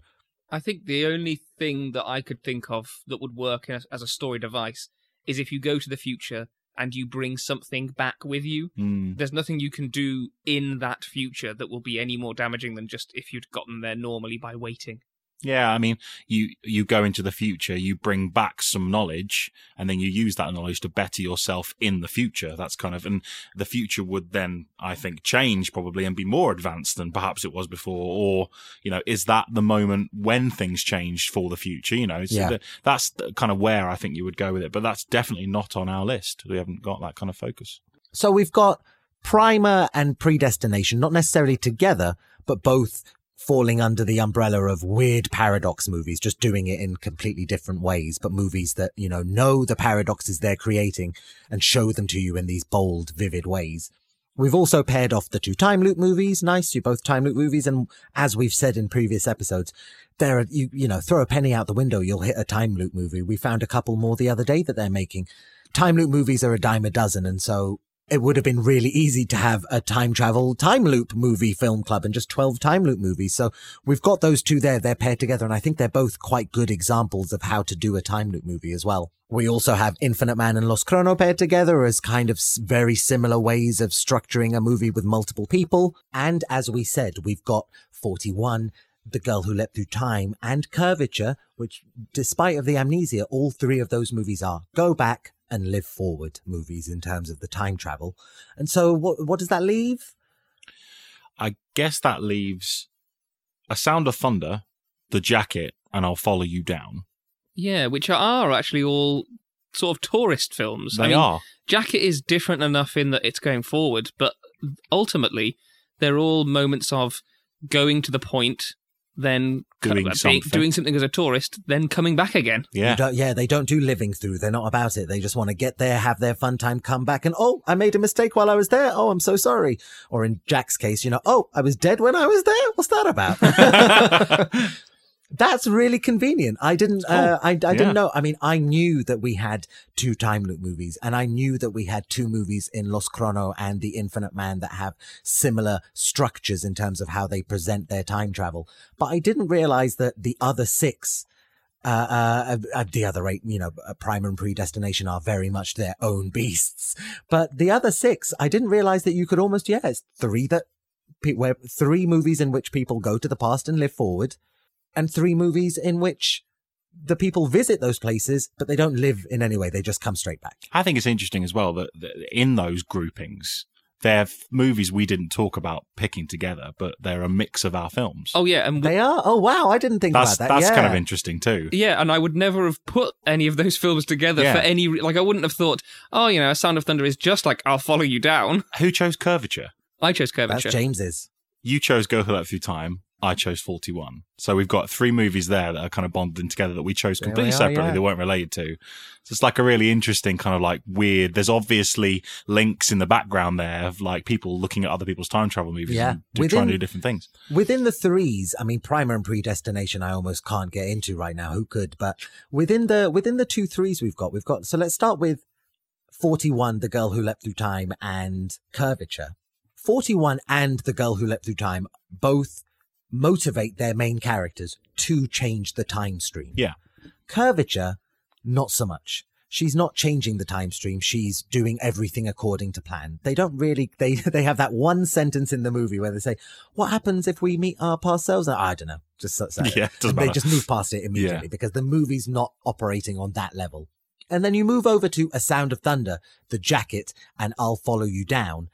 I think the only thing that I could think of that would work as as a story device is if you go to the future and you bring something back with you. Mm. There's nothing you can do in that future that will be any more damaging than just if you'd gotten there normally by waiting. Yeah, I mean, you you go into the future, you bring back some knowledge, and then you use that knowledge to better yourself in the future. That's kind of, and the future would then, I think, change probably and be more advanced than perhaps it was before. Or, you know, is that the moment when things change for the future? You know, so Yeah. the- that's the kind of where I think you would go with it. But that's definitely not on our list. We haven't got that kind of focus. So we've got Primer and Predestination, not necessarily together, but both falling under the umbrella of weird paradox movies, just doing it in completely different ways, but movies that, you know, know the paradoxes they're creating and show them to you in these bold, vivid ways. We've also paired off the two time loop movies. Nice, you both time loop movies, and as we've said in previous episodes, there are you you know throw a penny out the window, you'll hit a time loop movie. We found a couple more the other day that they're making. Time loop movies are a dime a dozen, and so it would have been really easy to have a time travel time loop movie film club and just 12 time loop movies. So we've got those two there. They're paired together. And I think they're both quite good examples of how to do a time loop movie as well. We also have Infinite Man and Los Chrono paired together as kind of very similar ways of structuring a movie with multiple people. And as we said, we've got 41, The Girl Who Leapt Through Time, and Curvature, which, despite of the amnesia, all three of those movies are go back and live forward movies in terms of the time travel. And so, what what does that leave? I guess that leaves a Sound of Thunder, The Jacket, and I'll Follow You Down. Yeah, which are actually all sort of tourist films. They I mean, are. Jacket is different enough in that it's going forward, but ultimately they're all moments of going to the point, then Doing uh, being- something. doing something as a tourist, then coming back again. Yeah. Don't- yeah, they don't do living through. They're not about it. They just want to get there, have their fun time, come back, and oh, I made a mistake while I was there. Oh, I'm so sorry. Or in Jack's case, you know, oh, I was dead when I was there. What's that about? <laughs> <laughs> That's really convenient. I didn't. Uh, I, I Yeah. didn't know. I mean, I knew that we had two time loop movies, and I knew that we had two movies in Los Chrono and The Infinite Man that have similar structures in terms of how they present their time travel. But I didn't realize that the other six uh, uh, uh, the other eight, you know, uh, Primer and Predestination are very much their own beasts. But the other six, I didn't realize that you could almost, yeah, it's three that, where three movies in which people go to the past and live forward, and three movies in which the people visit those places, but they don't live in any way. They just come straight back. I think it's interesting as well that, that in those groupings, they're movies we didn't talk about picking together, but they're a mix of our films. Oh yeah, and They are. Oh wow, I didn't think that's about that. that's yeah. kind of interesting too. yeah, and I would never have put any of those films together Yeah. for any re- like I wouldn't have thought, oh, you know, a Sound of Thunder is just like I'll follow you down. Who chose Curvature? I chose That's Curvature. James's. You chose Girl Who Leapt Through Time. I chose 41. So we've got three movies there that are kind of bonded in together that we chose completely are, separately. yeah. They weren't related to. So it's like a really interesting kind of like weird. There's obviously links in the background there of like people looking at other people's time travel movies Yeah. and Within- trying to do different things. Within the threes, I mean, Primer and Predestination, I almost can't get into right now. Who could? But within the within the two threes we've got, we've got. So let's start with forty-one, the girl who leapt through time, and Curvature. Forty-one and the girl who leapt through time both motivate their main characters to change the time stream. Yeah. Curvature, not so much. She's not changing the time stream. She's doing everything according to plan. They don't really, <laughs> they, they have that one sentence in the movie where they say, what happens if we meet our past selves? I don't know. Just so, so Yeah, they matter. just move past it immediately because the movie's not operating on that level. And then you move over to A Sound of Thunder, The Jacket, and I'll Follow You Down.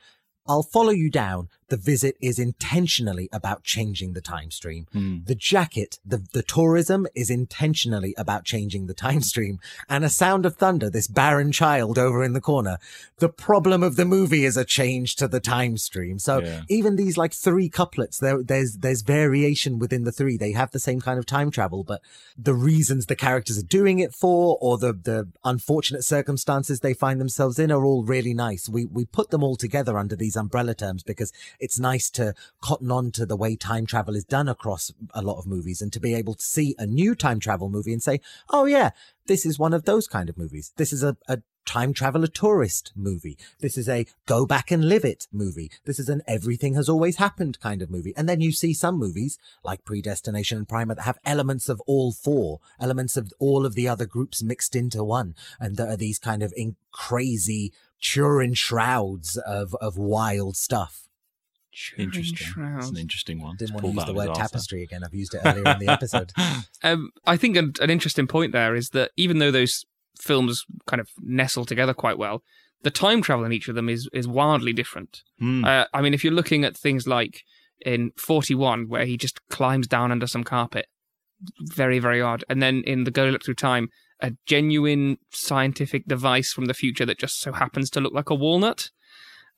I'll Follow You Down. The visit is intentionally about changing the time stream. Hmm. The jacket, the, the tourism is intentionally about changing the time stream. And A Sound of Thunder, this barren child over in the corner, the problem of the movie is a change to the time stream. So Yeah. even these like three couplets, there, there's, there's variation within the three. They have the same kind of time travel, but the reasons the characters are doing it for or the, the unfortunate circumstances they find themselves in are all really nice. We, we put them all together under these umbrella terms because it's nice to cotton on to the way time travel is done across a lot of movies and to be able to see a new time travel movie and say, oh yeah, this is one of those kind of movies. This is a, a time traveler tourist movie. This is a go back and live it movie. This is an everything has always happened kind of movie. And then you see some movies like Predestination and Primer that have elements of all four, elements of all of the other groups mixed into one. And there are these kind of in crazy Turin shrouds of, of wild stuff. Interesting. Shroud. It's an interesting one. Didn't to want to use the word of his arse tapestry again. I've used it earlier in the episode. <laughs> Um, I think an, an interesting point there is that even though those films kind of nestle together quite well, the time travel in each of them is is wildly different. there. Hmm. Uh, I mean, if you're looking at things like in 41, where he just climbs down under some carpet, very, very odd. And then in The Go Look Through Time, a genuine scientific device from the future that just so happens to look like a walnut.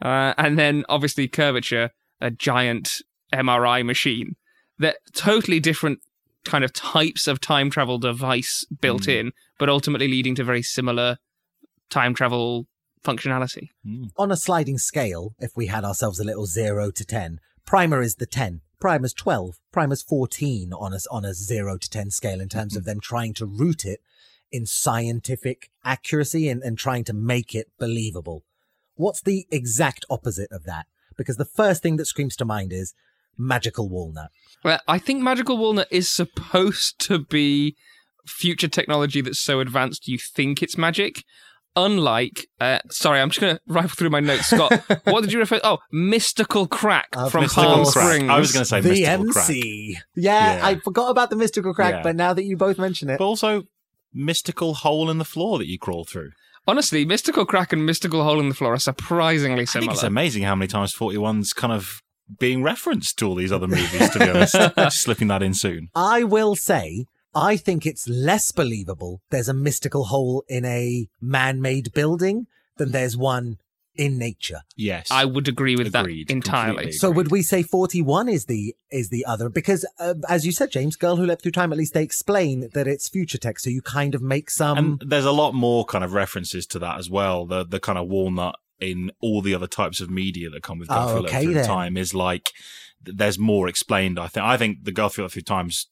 Uh, and then obviously Curvature, a giant MRI machine. They're totally different kind of types of time travel device built Mm. in, but ultimately leading to very similar time travel functionality. On a sliding scale, if we had ourselves a little zero to 10, Primer is the 10. Primer's 12. Primer's 14 on a, on a zero to 10 scale in terms of them trying to root it in scientific accuracy and, and trying to make it believable. What's the exact opposite of that? Because the first thing that screams to mind is magical walnut. Well, I think Magical Walnut is supposed to be future technology that's so advanced you think it's magic. Unlike, uh, sorry, I'm just going to rifle through my notes. Scott, <laughs> what did you refer? Oh, Mystical Crack Of from Mystical Palm Springs. I was going to say the mystical crack. Yeah, Yeah. I forgot about the mystical crack, Yeah. but now that you both mention it, But also mystical hole in the floor that you crawl through. Honestly, Mystical Crack and Mystical Hole in the Floor are surprisingly I think similar. it's amazing how many times 41's kind of being referenced to all these other movies, to be honest. Just <laughs> slipping that in soon. I will say, I think it's less believable there's a mystical hole in a man made building than there's one in nature. Yes. I would agree with Agreed, that entirely. completely. So would we say 41 is the is the other because uh, as you said James girl who leapt through time at least they explain that it's future tech so you kind of make some and there's a lot more kind of references to that as well. The the kind of walnut in all the other types of media that come with Oh, Girl okay Through then. Time is like there's more explained. I think. I think the Girl Through Time's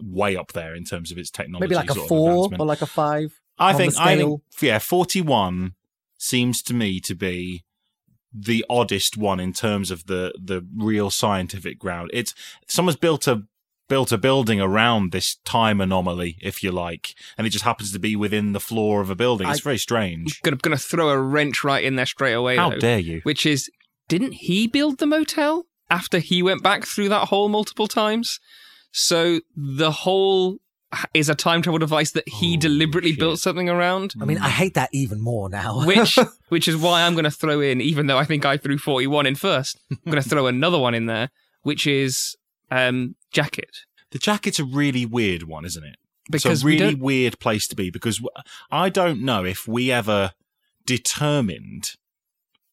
way up there in terms of its technology. maybe like a 4 or like a 5 I think. I think. Yeah, forty-one seems to me to be the oddest one in terms of the the real scientific ground. It's someone's built a built a building around this time anomaly, if you like, and it just happens to be within the floor of a building. It's I- very strange. I'm gonna throw a wrench right in there straight away. How though, dare you? Which is, didn't he build the motel after he went back through that hole multiple times? So the hole is a time travel device that he Oh, deliberately shit. built something around. I mean I hate that even more now <laughs> which which is why I'm going to throw in, even though I think I threw 41 in first, I'm going to throw another one in there, which is um, jacket. The jacket's a really weird one, isn't it? Because it's a really don't- weird place to be because I don't know if we ever determined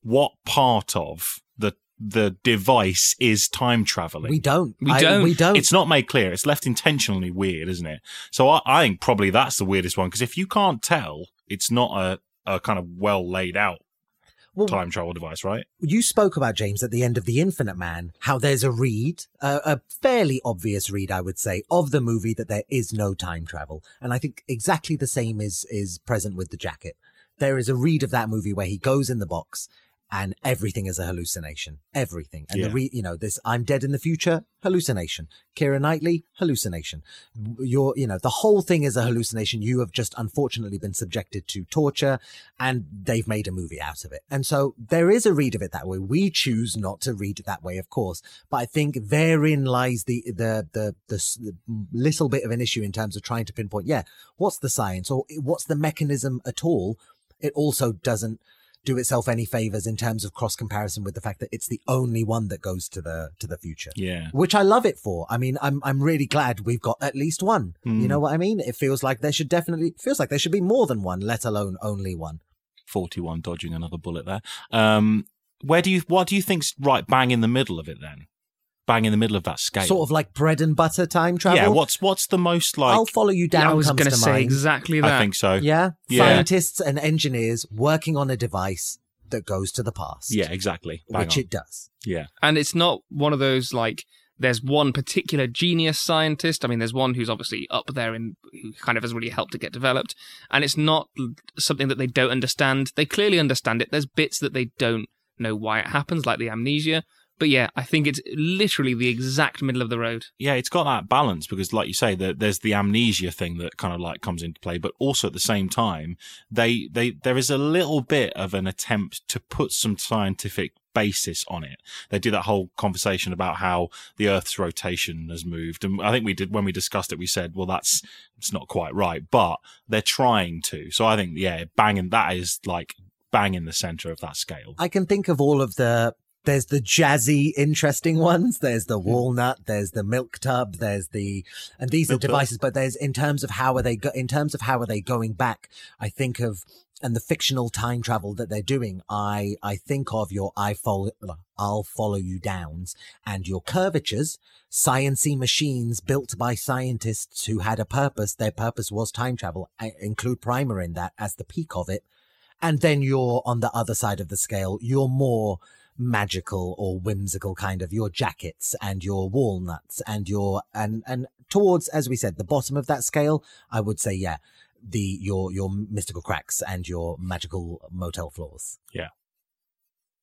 what part of the the device is time traveling. we don't We don't. we don't It's not made clear. It's left intentionally weird, isn't it? So I, I think probably that's the weirdest one because if you can't tell, it's not a, a kind of well laid out Well, time travel device, right? you spoke about James at the end of the Infinite Man, how there's a read, uh, a fairly obvious read, I would say, of the movie that there is no time travel, and I think exactly the same is is present with the jacket. There is a read of that movie where he goes in the box and everything is a hallucination, everything, and the re- you know this I'm dead in the future hallucination, Kira Knightley hallucination, your you know the whole thing is a hallucination. You have just unfortunately been subjected to torture and they've made a movie out of it. And so there is a read of it that way. We choose not to read it that way, of course, but I think therein lies the the the the, the little bit of an issue in terms of trying to pinpoint, yeah, what's the science or what's the mechanism at all? It also doesn't do itself any favors in terms of cross comparison with the fact that it's the only one that goes to the to the future Yeah. which I love it for. I mean, I'm I'm really glad we've got at least one. You Mm. know what I mean? It feels like there should definitely feels like there should be more than one, let alone only one. 41 dodging another bullet there. Um, where do you, what do you think's right bang in the middle of it then? Bang in the middle of that scale. Sort of like bread and butter time travel. Yeah, what's what's the most like? I'll follow you down. I was comes going to to say mind. exactly that. I think so. Yeah, Yeah. scientists and engineers working on a device that goes to the past. Yeah, exactly. Bang which on. it does. yeah, And it's not one of those like there's one particular genius scientist. I mean, there's one who's obviously up there and who kind of has really helped to get developed. And it's not something that they don't understand. They clearly understand it. There's bits that they don't know why it happens, like the amnesia. But yeah, I think it's literally the exact middle of the road. yeah. It's got that balance because, like you say, there, there's the amnesia thing that kind of like comes into play, but also at the same time, they they there is a little bit of an attempt to put some scientific basis on it. They do that whole conversation about how the Earth's rotation has moved, and I think we did when we discussed it. We said, well, that's it's not quite right, but they're trying to. So I think, yeah, banging that is like bang in the center of that scale. I can think of all of the there's the jazzy, interesting ones. There's the hmm. walnut. There's the milk tub. There's the and these Milk are tub. devices. But there's in terms of how are they go, in terms of how are they going back? I think of and the fictional time travel that they're doing. I I think of your I follow I'll follow you downs and your curvatures. Sciency machines built by scientists who had a purpose. Their purpose was time travel. I include Primer in that as the peak of it and then you're on the other side of the scale. You're more magical or whimsical kind of your jackets and your walnuts and your and and towards as we said the bottom of that scale i would say yeah the your your mystical cracks and your magical motel floors Yeah.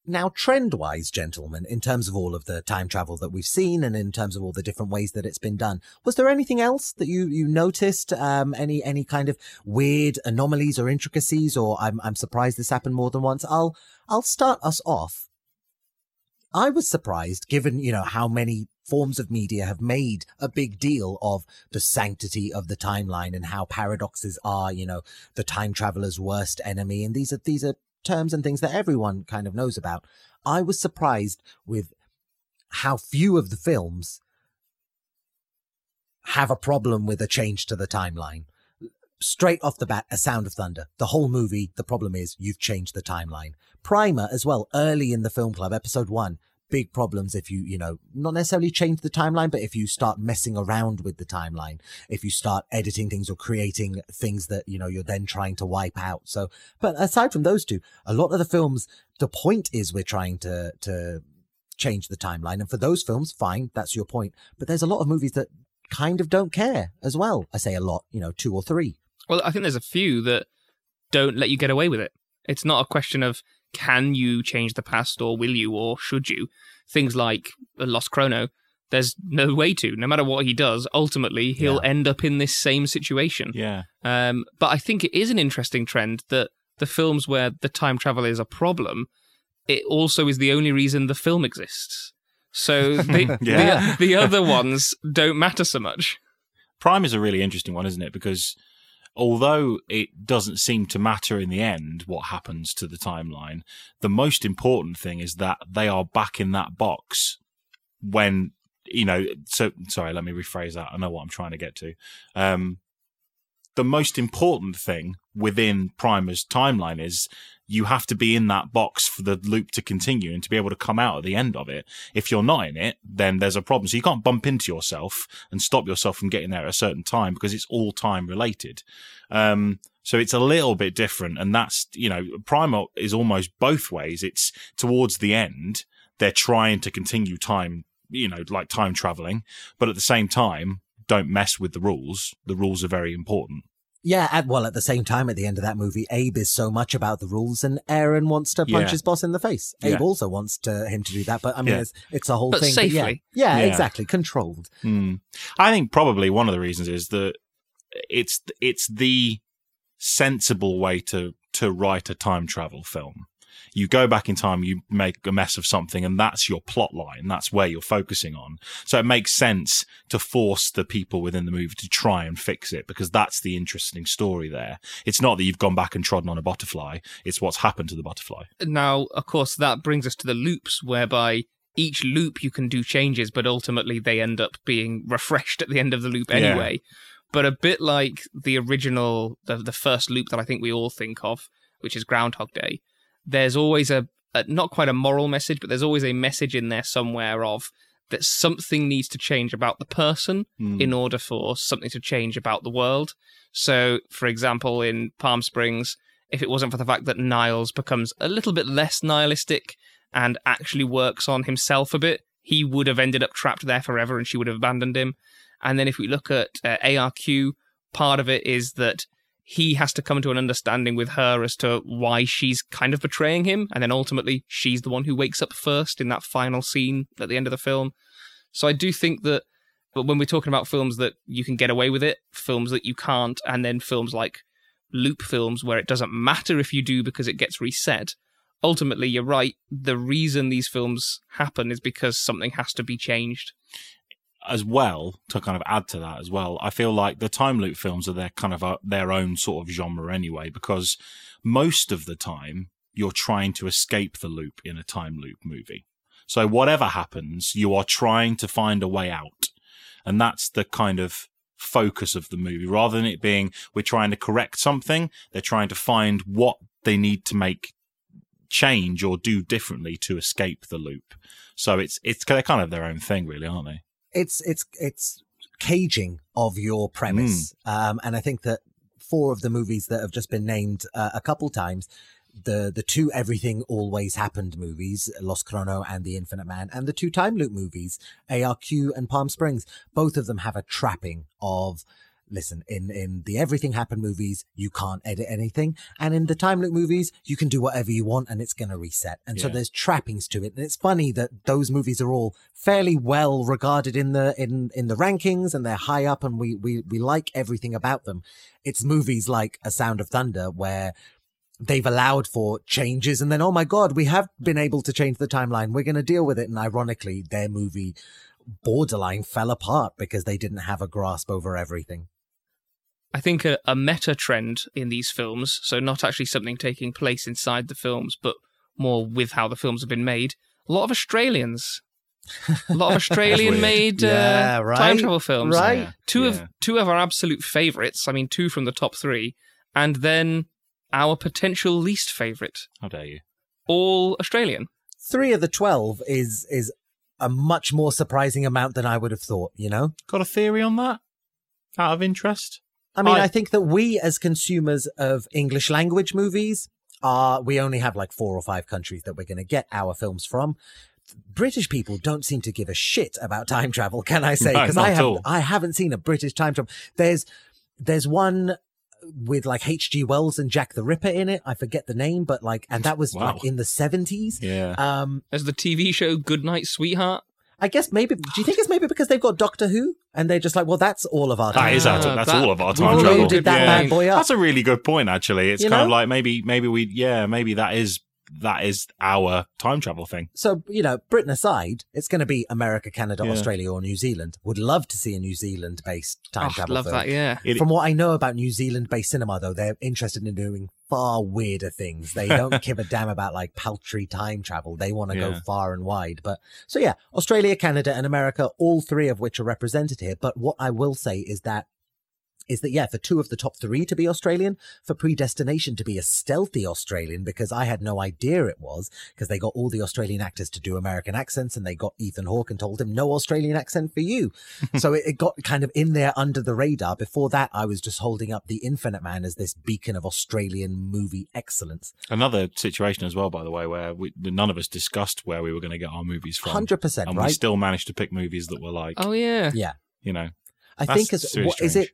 now trend wise gentlemen in terms of all of the time travel that we've seen and in terms of all the different ways that it's been done was there anything else that you you noticed um any any kind of weird anomalies or intricacies or i'm i'm surprised this happened more than once i'll i'll start us off I was surprised given, you know, how many forms of media have made a big deal of the sanctity of the timeline and how paradoxes are, you know, the time traveler's worst enemy. And these are, these are terms and things that everyone kind of knows about. I was surprised with how few of the films have a problem with a change to the timeline. Straight off the bat, A Sound of Thunder. The whole movie, the problem is you've changed the timeline. Primer as well, early in the film club, episode one, big problems if you, you know, not necessarily change the timeline, but if you start messing around with the timeline, if you start editing things or creating things that, you know, you're then trying to wipe out. So, but aside from those two, a lot of the films, the point is we're trying to, to change the timeline. And for those films, fine, that's your point. But there's a lot of movies that kind of don't care as well. I say a lot, you know, two or three. Well, I think there's a few that don't let you get away with it. It's not a question of can you change the past or will you or should you. Things like Lost Chrono, there's no way to. No matter what he does, ultimately he'll Yeah. end up in this same situation. Yeah. Um, but I think it is an interesting trend that the films where the time travel is a problem, it also is the only reason the film exists. So <laughs> the, Yeah. the, the other ones don't matter so much. Primer is a really interesting one, isn't it? Because although it doesn't seem to matter in the end what happens to the timeline, the most important thing is that they are back in that box when, you know, so sorry, let me rephrase that. I know what I'm trying to get to. Um, the most important thing within Primer's timeline is you have to be in that box for the loop to continue and to be able to come out at the end of it. If you're not in it, then there's a problem. So you can't bump into yourself and stop yourself from getting there at a certain time because it's all time related. Um, so it's a little bit different. And that's, you know, Primer is almost both ways. It's towards the end, they're trying to continue time, you know, like time traveling, but at the same time, don't mess with the rules. The rules are very important. Yeah, at, well, at the same time, at the end of that movie, Abe is so much about the rules, and Aaron wants to punch Yeah. his boss in the face. Abe also wants to him to do that, but I mean, Yeah. it's, it's a whole But thing. yeah. safely. yeah, Yeah. exactly, controlled. Hmm. I think probably one of the reasons is that it's it's the sensible way to to write a time travel film. You go back in time, you make a mess of something, and that's your plot line. That's where you're focusing on. So it makes sense to force the people within the movie to try and fix it because that's the interesting story there. It's not that you've gone back and trodden on a butterfly. It's what's happened to the butterfly. Now, of course, that brings us to the loops, whereby each loop you can do changes, but ultimately they end up being refreshed at the end of the loop Yeah. anyway. But a bit like the original, the, the first loop that I think we all think of, which is Groundhog Day, there's always a, a not quite a moral message, but there's always a message in there somewhere of that something needs to change about the person Hmm. in order for something to change about the world. So, for example, in Palm Springs, if it wasn't for the fact that Nyles becomes a little bit less nihilistic and actually works on himself a bit, he would have ended up trapped there forever and she would have abandoned him. And then if we look at uh, ARQ, part of it is that he has to come to an understanding with her as to why she's kind of betraying him. And then ultimately, she's the one who wakes up first in that final scene at the end of the film. So I do think that but when we're talking about films that you can get away with it, films that you can't, and then films like loop films where it doesn't matter if you do because it gets reset, ultimately you're right. The reason these films happen is because something has to be changed. As well to kind of add to that as well i feel like the time loop films are their kind of a, their own sort of genre anyway because most of the time you're trying to escape the loop in a time loop movie. So whatever happens you are trying to find a way out. And that's the kind of focus of the movie. Rather than it being we're trying to correct something they're trying to find what they need to make change or do differently to escape the loop. So it's it's they're kind of their own thing really aren't they It's it's it's caging of your premise, um, and I think that four of the movies that have just been named uh, a couple times the the two Everything Always Happened movies, Los Crono and The Infinite Man, and the two Time Loop movies, ARQ and Palm Springs. Both of them have a trapping of listen in in the everything happened movies you can't edit anything. And in the time loop movies you can do whatever you want and it's going to reset. And so there's trappings to it. And it's funny that those movies are all fairly well regarded in the in in the rankings and they're high up and we we we like everything about them. It's movies like a sound of thunder where they've allowed for changes and then oh my god we have been able to change the timeline. We're going to deal with it. And ironically their movie borderline fell apart because they didn't have a grasp over everything I think a, a meta trend in these films, so not actually something taking place inside the films, but more with how the films have been made. A lot of Australians, a lot of <laughs> Australian-made Yeah, uh, right, time travel films. right. Yeah, Two yeah. of two of our absolute favorites. I mean, two from the top three, and then our potential least favorite, How dare you? all Australian. three of the 12 is is a much more surprising amount than i would have thought you know Got a theory on that? Out of interest? I mean I- i think that we as consumers of english language movies are we only have like four or five countries that we're going to get our films from. British people don't seem to give a shit about time travel can i say? Because not i have I haven't seen a british time travel. There's there's one with like hg wells and jack the ripper in it. I forget the name but like and that was Wow. like in the 70s Yeah. um As the TV show Goodnight Sweetheart. I guess maybe. Do you think it's maybe because they've got Doctor Who and they're just like, well, that's all of our That time. is our, Ah, that's that- all of our time We've travel. that yeah. bad boy up. That's a really good point, actually. It's You kind of like maybe, maybe we, yeah, maybe that is that is our time travel thing. So you know, Britain aside, it's going to be America, Canada, Yeah. Australia, or New Zealand. Would love to see a New Zealand-based time Oh, travel love film. that, yeah. It- From what I know about New Zealand-based cinema, though, they're interested in doing far weirder things. They don't <laughs> give a damn about like paltry time travel. They want to go far and wide. But so yeah, Australia, Canada, and America, all three of which are represented here. But what I will say is that is that yeah, for two of the top three to be Australian, for Predestination to be a stealthy Australian, because I had no idea it was, because they got all the Australian actors to do American accents and they got Ethan Hawke and told him no Australian accent for you. <laughs> so it, it got kind of in there under the radar. Before that, I was just holding up The Infinite Man as this beacon of Australian movie excellence. Another situation as well, by the way, where we, none of us discussed where we were going to get our movies from. 100%, and we still managed to pick movies that were like, Oh yeah. Yeah. you know, I That's think really what is it?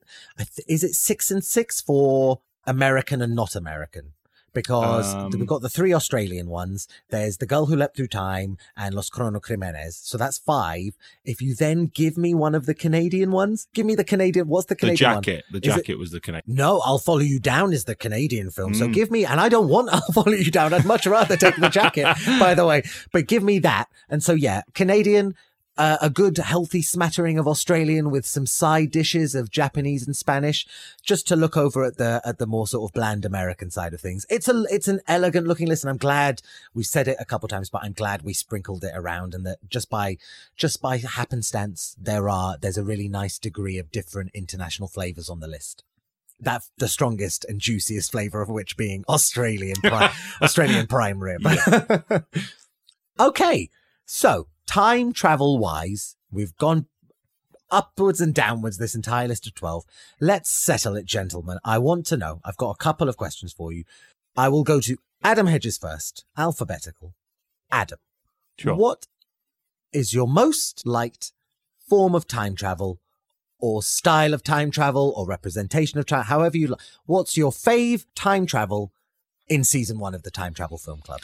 Is it six and six for American and not American? Because Um, we've got the three Australian ones. There's the girl who leapt through time and Los Cronocrímenes. So that's five. If you then give me one of the Canadian ones, give me the Canadian. What's the the Canadian one? jacket. The Is it- jacket was the Canadian. No, I'll follow you down is the Canadian film. So Mm. give me, and I don't want <laughs> I'll follow you down. I'd much rather take the jacket, <laughs> by the way. But give me that. And so yeah, Canadian, uh, a good healthy smattering of Australian with some side dishes of Japanese and Spanish, just to look over at the at the more sort of bland American side of things. It's a it's an elegant looking list, and I'm glad we've said it a couple times, but I'm glad we sprinkled it around, and that just by just by happenstance, there are there's a really nice degree of different international flavors on the list that the strongest and juiciest flavor of which being Australian prime, <laughs> Australian prime rib. <laughs> okay, so time travel wise, we've gone upwards and downwards this entire list of 12. Let's settle it, gentlemen. I want to know. I've got a couple of questions for you. I will go to Adam Hedges first, alphabetical. Adam, Sure. what is your most liked form of time travel or style of time travel or representation of time, travel? however you like. What's your fave time travel in season one of the Time Travel Film Club?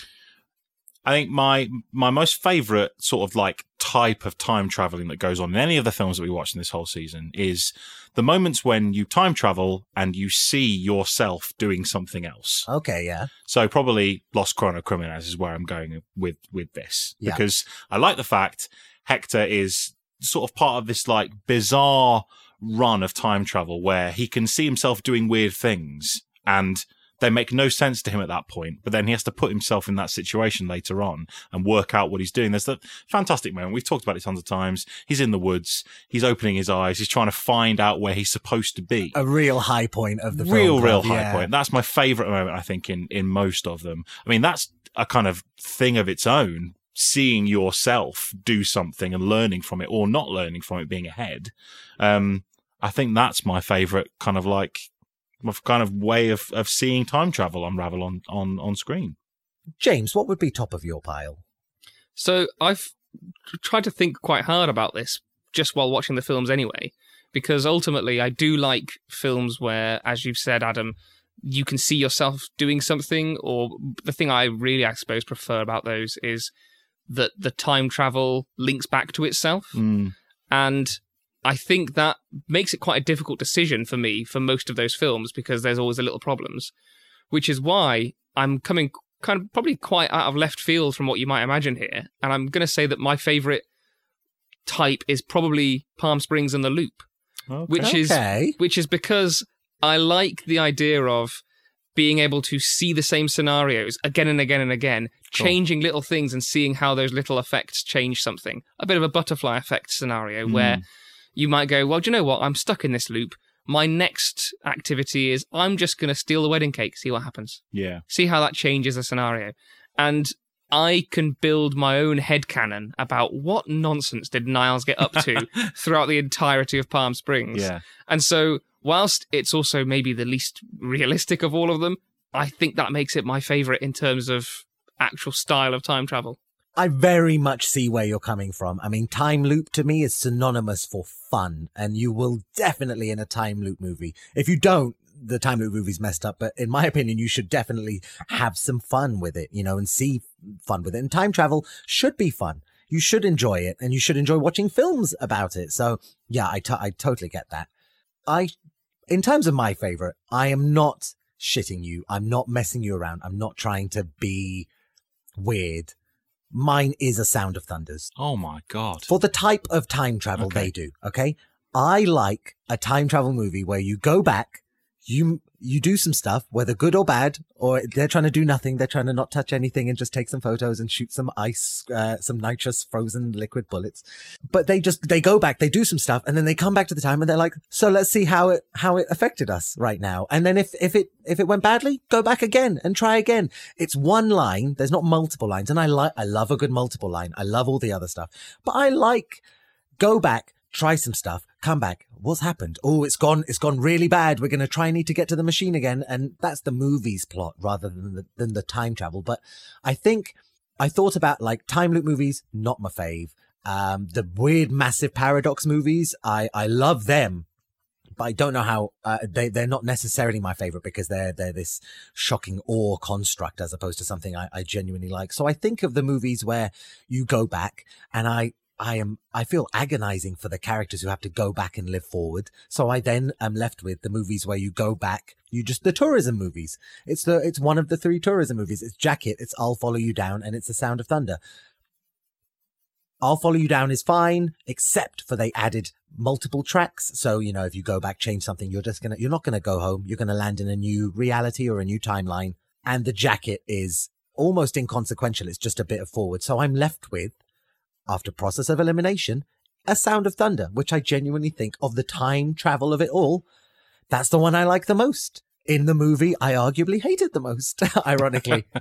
I think my my most favorite sort of like type of time traveling that goes on in any of the films that we watch in this whole season is the moments when you time travel and you see yourself doing something else. Okay, yeah. So probably Lost Chrono Criminals is where I'm going with with this Yeah. because I like the fact Hector is sort of part of this like bizarre run of time travel where he can see himself doing weird things and they make no sense to him at that point, but then he has to put himself in that situation later on and work out what he's doing. There's that fantastic moment. We've talked about it tons of times. He's in the woods. He's opening his eyes. He's trying to find out where he's supposed to be A real high point of the film real, real high yeah. point. That's my favorite moment, I think, in, in most of them. I mean, that's a kind of thing of its own, seeing yourself do something and learning from it or not learning from it, being ahead. Um, I think that's my favorite kind of like kind of way of, of seeing time travel unravel on, on, on screen. James, what would be top of your pile? So I've tried to think quite hard about this just while watching the films anyway, because ultimately I do like films where, as you've said, Adam, you can see yourself doing something. Or the thing I really, I suppose, prefer about those is that the time travel links back to itself. Mm. And I think that makes it quite a difficult decision for me for most of those films because there's always a little problems, which is why I'm coming kind of probably quite out of left field from what you might imagine here. And I'm going to say that my favorite type is probably Palm Springs and the Loop, Okay. which is Okay. which is because I like the idea of being able to see the same scenarios again and again and again, Sure. changing little things and seeing how those little effects change something. A bit of a butterfly effect scenario where Mm. You might go, well, do you know what? I'm stuck in this loop. My next activity is I'm just going to steal the wedding cake, see what happens, yeah. see how that changes the scenario. And I can build my own head headcanon about what nonsense did Nyles get up to <laughs> throughout the entirety of Palm Springs. Yeah. And so, whilst it's also maybe the least realistic of all of them, I think that makes it my favorite in terms of actual style of time travel. I very much see where you're coming from. I mean, time loop to me is synonymous for fun, and you will definitely in a time loop movie. If you don't, the time loop movie's messed up, but in my opinion, you should definitely have some fun with it, you know, and see fun with it. And time travel should be fun. You should enjoy it, and you should enjoy watching films about it. So, yeah, I I totally get that. I, in terms of my favorite, I am not shitting you. I'm not messing you around. I'm not trying to be weird. Mine is a Sound of Thunders. Oh my god. For the type of time travel Okay. they do, okay? I like a time travel movie where you go back, you you do some stuff, whether good or bad, or they're trying to do nothing, they're trying to not touch anything and just take some photos and shoot some ice, uh, some nitrous frozen liquid bullets. But they just they go back, they do some stuff, and then they come back to the time and they're like, so let's see how it how it affected us right now. And then if if it if it went badly, go back again and try again. It's one line. There's not multiple lines, and I like I love a good multiple line. I love all the other stuff, but I like go back, try some stuff, come back. What's happened? Oh, it's gone. It's gone really bad. We're going to try and need to get to the machine again, and that's the movie's plot rather than the, than the time travel. But I think I thought about like time loop movies, not my fave. Um, the weird, massive paradox movies, I I love them. But I don't know how uh, they they're not necessarily my favorite because they're they're this shocking awe construct as opposed to something I, I genuinely like. So I think of the movies where you go back and I I am I feel agonizing for the characters who have to go back and live forward. So I then am left with the movies where you go back, you just the tourism movies. It's the it's one of the three tourism movies. It's Jacket, it's I'll Follow You Down, and it's The Sound of Thunder. I'll Follow You Down is fine, except for they added multiple tracks. So, you know, if you go back, change something, you're just gonna you're not gonna go home. You're gonna land in a new reality or a new timeline. And the jacket is almost inconsequential. It's just a bit of forward. So I'm left with after process of elimination, a sound of thunder, which I genuinely think of the time travel of it all. That's the one I like the most. In the movie, I arguably hated the most, <laughs> ironically. <laughs>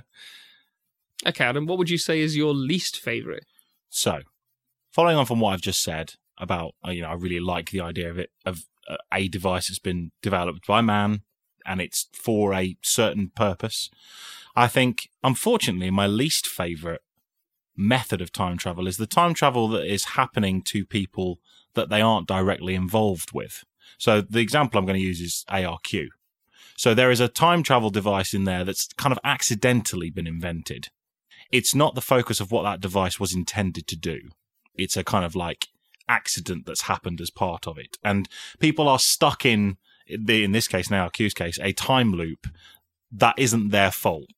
Okay, Adam, what would you say is your least favorite? So, following on from what I've just said about, uh, you know, I really like the idea of it of uh, a device that's been developed by man and it's for a certain purpose. I think, unfortunately, my least favorite method of time travel is the time travel that is happening to people that they aren't directly involved with. So, the example I'm going to use is ARQ. So, there is a time travel device in there that's kind of accidentally been invented it's not the focus of what that device was intended to do. It's a kind of like accident that's happened as part of it. And people are stuck in the, in this case, ARQ's case, a time loop that isn't their fault.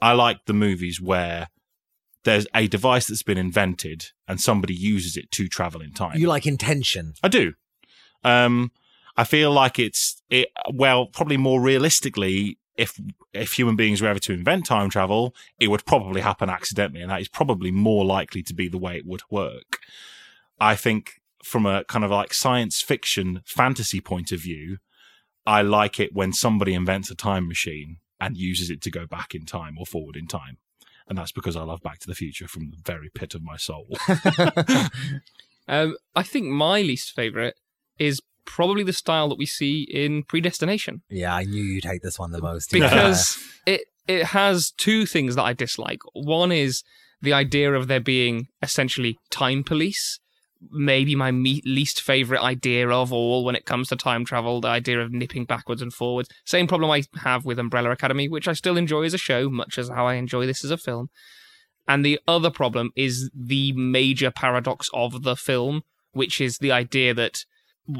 I like the movies where there's a device that's been invented and somebody uses it to travel in time. you like intention. I do. Um, I feel like it's it. Well, probably more realistically, if if human beings were ever to invent time travel, it would probably happen accidentally, and that is probably more likely to be the way it would work. I think from a kind of like science fiction fantasy point of view, I like it when somebody invents a time machine and uses it to go back in time or forward in time. And that's because I love Back to the Future from the very pit of my soul. <laughs> <laughs> Um, I think my least favorite is probably the style that we see in Predestination Yeah, I knew you'd hate this one the most. because it it has two things that I dislike. One is the idea of there being essentially time police. Maybe my me- least favorite idea of all when it comes to time travel, the idea of nipping backwards and forwards. Same problem I have with Umbrella Academy, which I still enjoy as a show, much as how I enjoy this as a film. And the other problem is the major paradox of the film, which is the idea that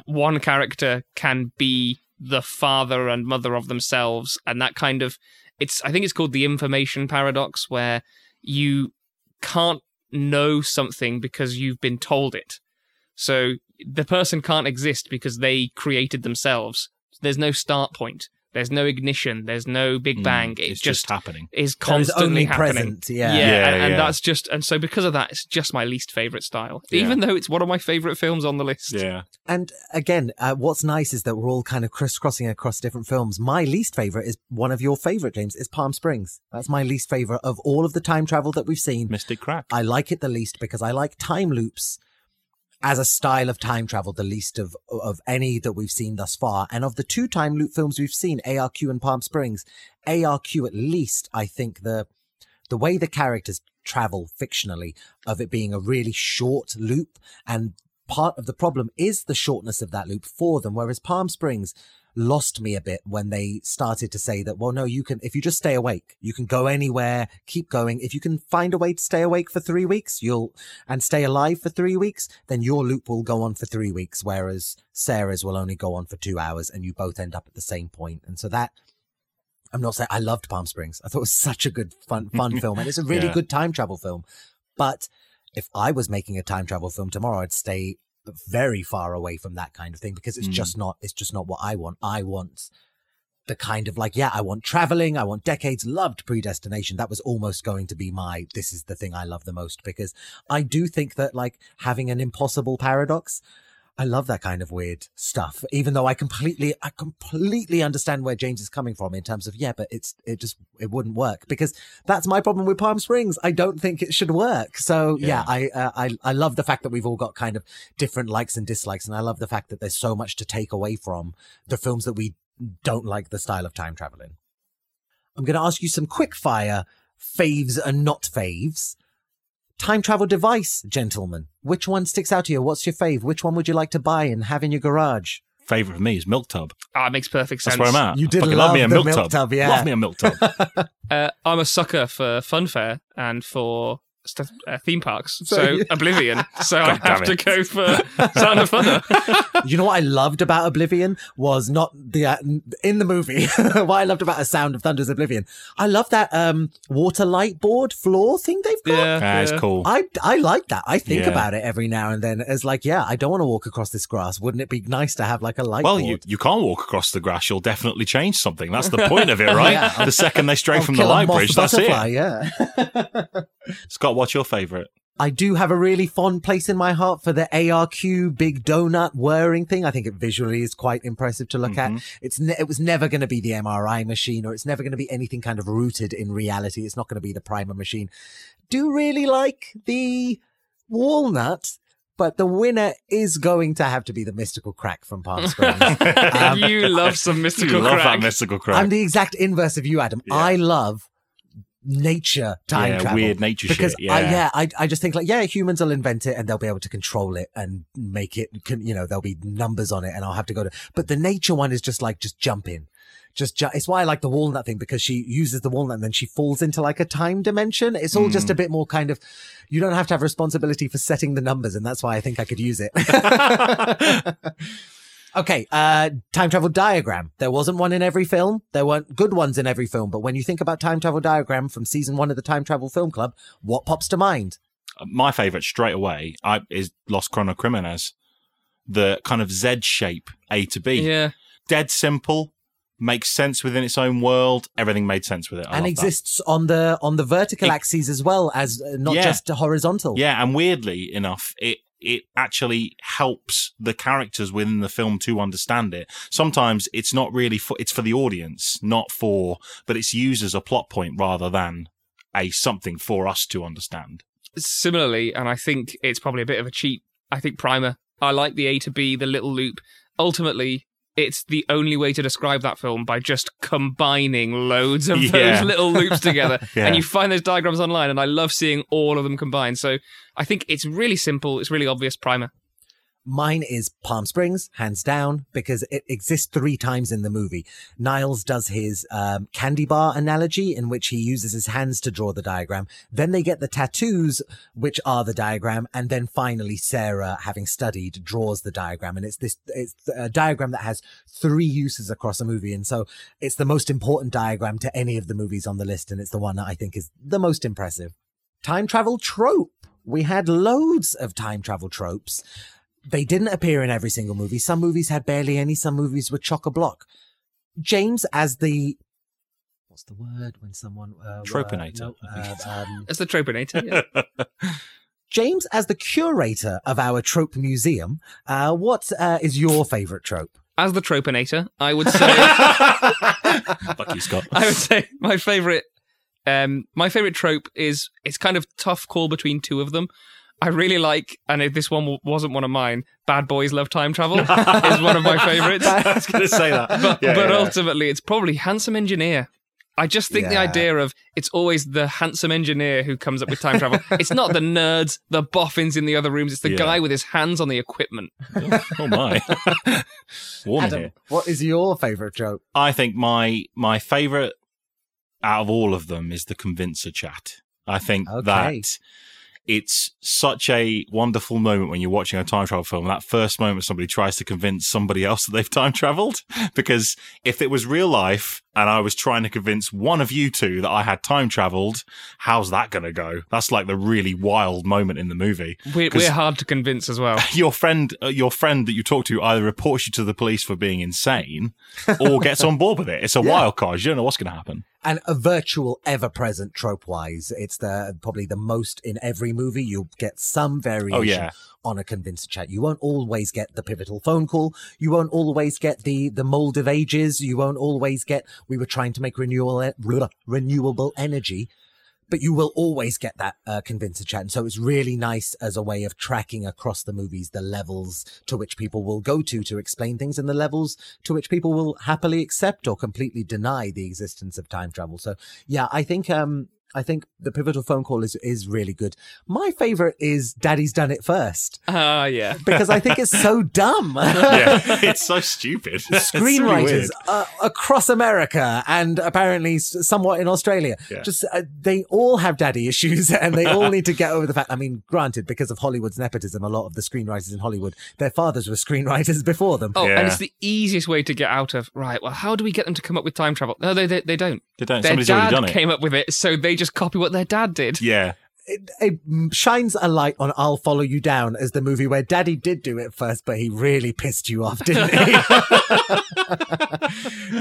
one character can be the father and mother of themselves, and that kind of it's I think it's called the information paradox, where you can't know something because you've been told it. So the person can't exist because they created themselves. There's no start point. There's no ignition. There's no big Mm, bang. it it's just just happening. is constantly only happening. present. Yeah. Yeah, Yeah, and, and that's just and so because of that, it's just my least favorite style. Yeah. Even though it's one of my favorite films on the list. Yeah. And again, uh, what's nice is that we're all kind of crisscrossing across different films. My least favorite is one of your favorite, James, is Palm Springs. That's my least favorite of all of the time travel that we've seen. Mystic Crack. I like it the least because I like time loops as a style of time travel, the least of of any that we've seen thus far. And of the two time loop films we've seen, ARQ and Palm Springs, ARQ at least, I think the the way the characters travel fictionally of it being a really short loop and part of the problem is the shortness of that loop for them whereas palm springs lost me a bit when they started to say that well no you can if you just stay awake you can go anywhere keep going if you can find a way to stay awake for 3 weeks you'll and stay alive for 3 weeks then your loop will go on for 3 weeks whereas Sarah's will only go on for 2 hours and you both end up at the same point. point and so that I'm not saying I loved Palm Springs. I thought it was such a good fun fun <laughs> film and it's a really Yeah. good time travel film. But if I was making a time travel film tomorrow, I'd stay very far away from that kind of thing because it's Mm. just not it's just not what I want. I want the kind of like, yeah, I want traveling, I want decades, loved predestination. That was almost going to be my this is the thing I love the most because I do think that like having an impossible paradox I love that kind of weird stuff, even though I completely, I completely understand where James is coming from in terms of, yeah, but it's, it just, it wouldn't work because that's my problem with Palm Springs. I don't think it should work. So yeah, Yeah. I, uh, I, I love the fact that we've all got kind of different likes and dislikes. And I love the fact that there's so much to take away from the films that we don't like the style of time traveling. I'm going to ask you some quick fire faves and not faves. Time travel device, gentlemen. Which one sticks out to you? What's your fave? Which one would you like to buy and have in your garage? Favorite for me is Milk Tub. Ah, it makes perfect sense. That's where I'm at. You I did fucking love me a the milk, Milk tub. Tub, yeah. Love me a Milk Tub. <laughs> Uh, I'm a sucker for funfair and for st- uh, theme parks. So, So, yeah. Oblivion. <laughs> So I God damn have to go for Sound of Thunder. <laughs> you know what I loved about Oblivion was not the uh, in the movie. <laughs> what I loved about A Sound of Thunder's Oblivion, I love that um water light board floor thing they've got. yeah, Ah, it's yeah. cool. I, I like that. I think Yeah. about it every now and then as like, yeah, I don't want to walk across this grass. Wouldn't it be nice to have like a light well, board? you, you can't walk across the grass. You'll definitely change something. That's the point of it, right? Yeah. The second they stray I'll from the light bridge, that's it. Yeah. Scott, what's your favourite? I do have a really fond place in my heart for the ARQ big donut whirring thing. I think it visually is quite impressive to look at. Mhm. It's ne- it was never going to be the MRI machine, or it's never going to be anything kind of rooted in reality. It's not going to be the primer machine. Do really like the walnut, but the winner is going to have to be the mystical crack from Palm Springs. <laughs> Um, you love some mystical you love that mystical crack. I'm the exact inverse of you, Adam. Yeah. I love nature time yeah, travel weird nature because shit. I, Yeah. yeah, I, I just think like, yeah, humans will invent it and they'll be able to control it and make it, can, you know, there'll be numbers on it and I'll have to go to, but the nature one is just like, just jump in. Just, ju- it's why I like the walnut thing because she uses the walnut and then she falls into like a time dimension. It's all just Mm. a bit more kind of, you don't have to have responsibility for setting the numbers. And that's why I think I could use it. <laughs> <laughs> Okay, uh, time travel diagram. There wasn't one in every film. There weren't good ones in every film. But when you think about time travel diagram from season one of the Time Travel Film Club, what pops to mind? My favourite straight away I, is Los Cronocrímenes. The kind of Z shape, A to B. Yeah. Dead simple, makes sense within its own world. Everything made sense with it. I and love that. exists on the on the vertical It- axes as well as uh, not Yeah. just horizontal. Yeah, and weirdly enough, it it actually helps the characters within the film to understand it. Sometimes it's not really for it's for the audience, not for, but it's used as a plot point rather than a something for us to understand. Similarly, and I think it's probably a bit of a cheat. I think Primer. I like the A to B, the little loop. ultimately it's the only way to describe that film by just combining loads of <laughs> Yeah. those little loops together. <laughs> Yeah. And you find those diagrams online, and I love seeing all of them combined. So I think it's really simple. It's really obvious. Primer. Mine is Palm Springs, hands down, because it exists three times in the movie. Nyles does his um, candy bar analogy, in which he uses his hands to draw the diagram. Then they get the tattoos, which are the diagram, and then finally Sarah, having studied, draws the diagram. And it's this it's a diagram that has three uses across a movie, and so it's the most important diagram to any of the movies on the list, and it's the one that I think is the most impressive. Time travel trope. We had loads of time travel tropes they didn't appear in every single movie. Some movies had barely any. Some movies were chock a block. James as the what's the word when someone uh, Tropinator, Uh, no, uh, um, As the Tropinator. Yeah. <laughs> James as the curator of our trope museum. Uh, what uh, is your favourite trope? As the Tropinator, I would <laughs> say. Fuck you, Scott. I would say my favorite um my favorite trope is it's kind of tough call between two of them. I really like, and if this one wasn't one of mine, Bad Boys Love Time Travel <laughs> is one of my favorites. <laughs> I was going to say that. But, Yeah, but yeah. ultimately, it's probably Handsome Engineer. I just think the idea of it's always the handsome engineer who comes up with time travel. <laughs> it's not the nerds, the boffins in the other rooms. It's the Yeah. guy with his hands on the equipment. oh my. Warning Adam, here. what is your favourite joke? I think my my favorite out of all of them is the convincer chat. I think Okay. that it's such a wonderful moment when you're watching a time travel film. That first moment somebody tries to convince somebody else that they've <laughs> time traveled. Because if it was real life and I was trying to convince one of you two that I had time traveled, how's that going to go? That's like the really wild moment in the movie. We're, 'Cause- we're hard to convince as well. <laughs> your friend uh, your friend that you talk to either reports you to the police for being insane or gets on board with it it's a <laughs> Yeah. wild card you don't know what's going to happen and a virtual ever present trope wise it's the probably the most in every movie. You'll get some oh, variation oh yeah. on a convincer chat. You won't always get the pivotal phone call. You won't always get the the mold of ages. You won't always get we were trying to make renewable renewable energy but you will always get that uh, convincer chat. And so it's really nice as a way of tracking across the movies the levels to which people will go to to explain things and the levels to which people will happily accept or completely deny the existence of time travel. So yeah, I think, um, I think the pivotal phone call is, is really good. My favorite is Daddy's Done It First Ah, yeah. <laughs> because I think it's so dumb. yeah <laughs> it's so stupid It's really Screenwriters uh, across America and apparently somewhat in Australia, Yeah. just uh, they all have daddy issues <laughs> and they all need to get over the fact. I mean, granted, because of Hollywood's nepotism, a lot of the screenwriters in Hollywood, their fathers were screenwriters before them. Oh, Yeah. and it's the easiest way to get out of right. Well, how do we get them to come up with time travel? No, they they, they don't. they don't Their somebody's already dad done it came up with it, so they just copy what their dad did. yeah It, it shines a light on "I'll Follow You Down" as the movie where Daddy did do it first, but he really pissed you off, didn't he? <laughs>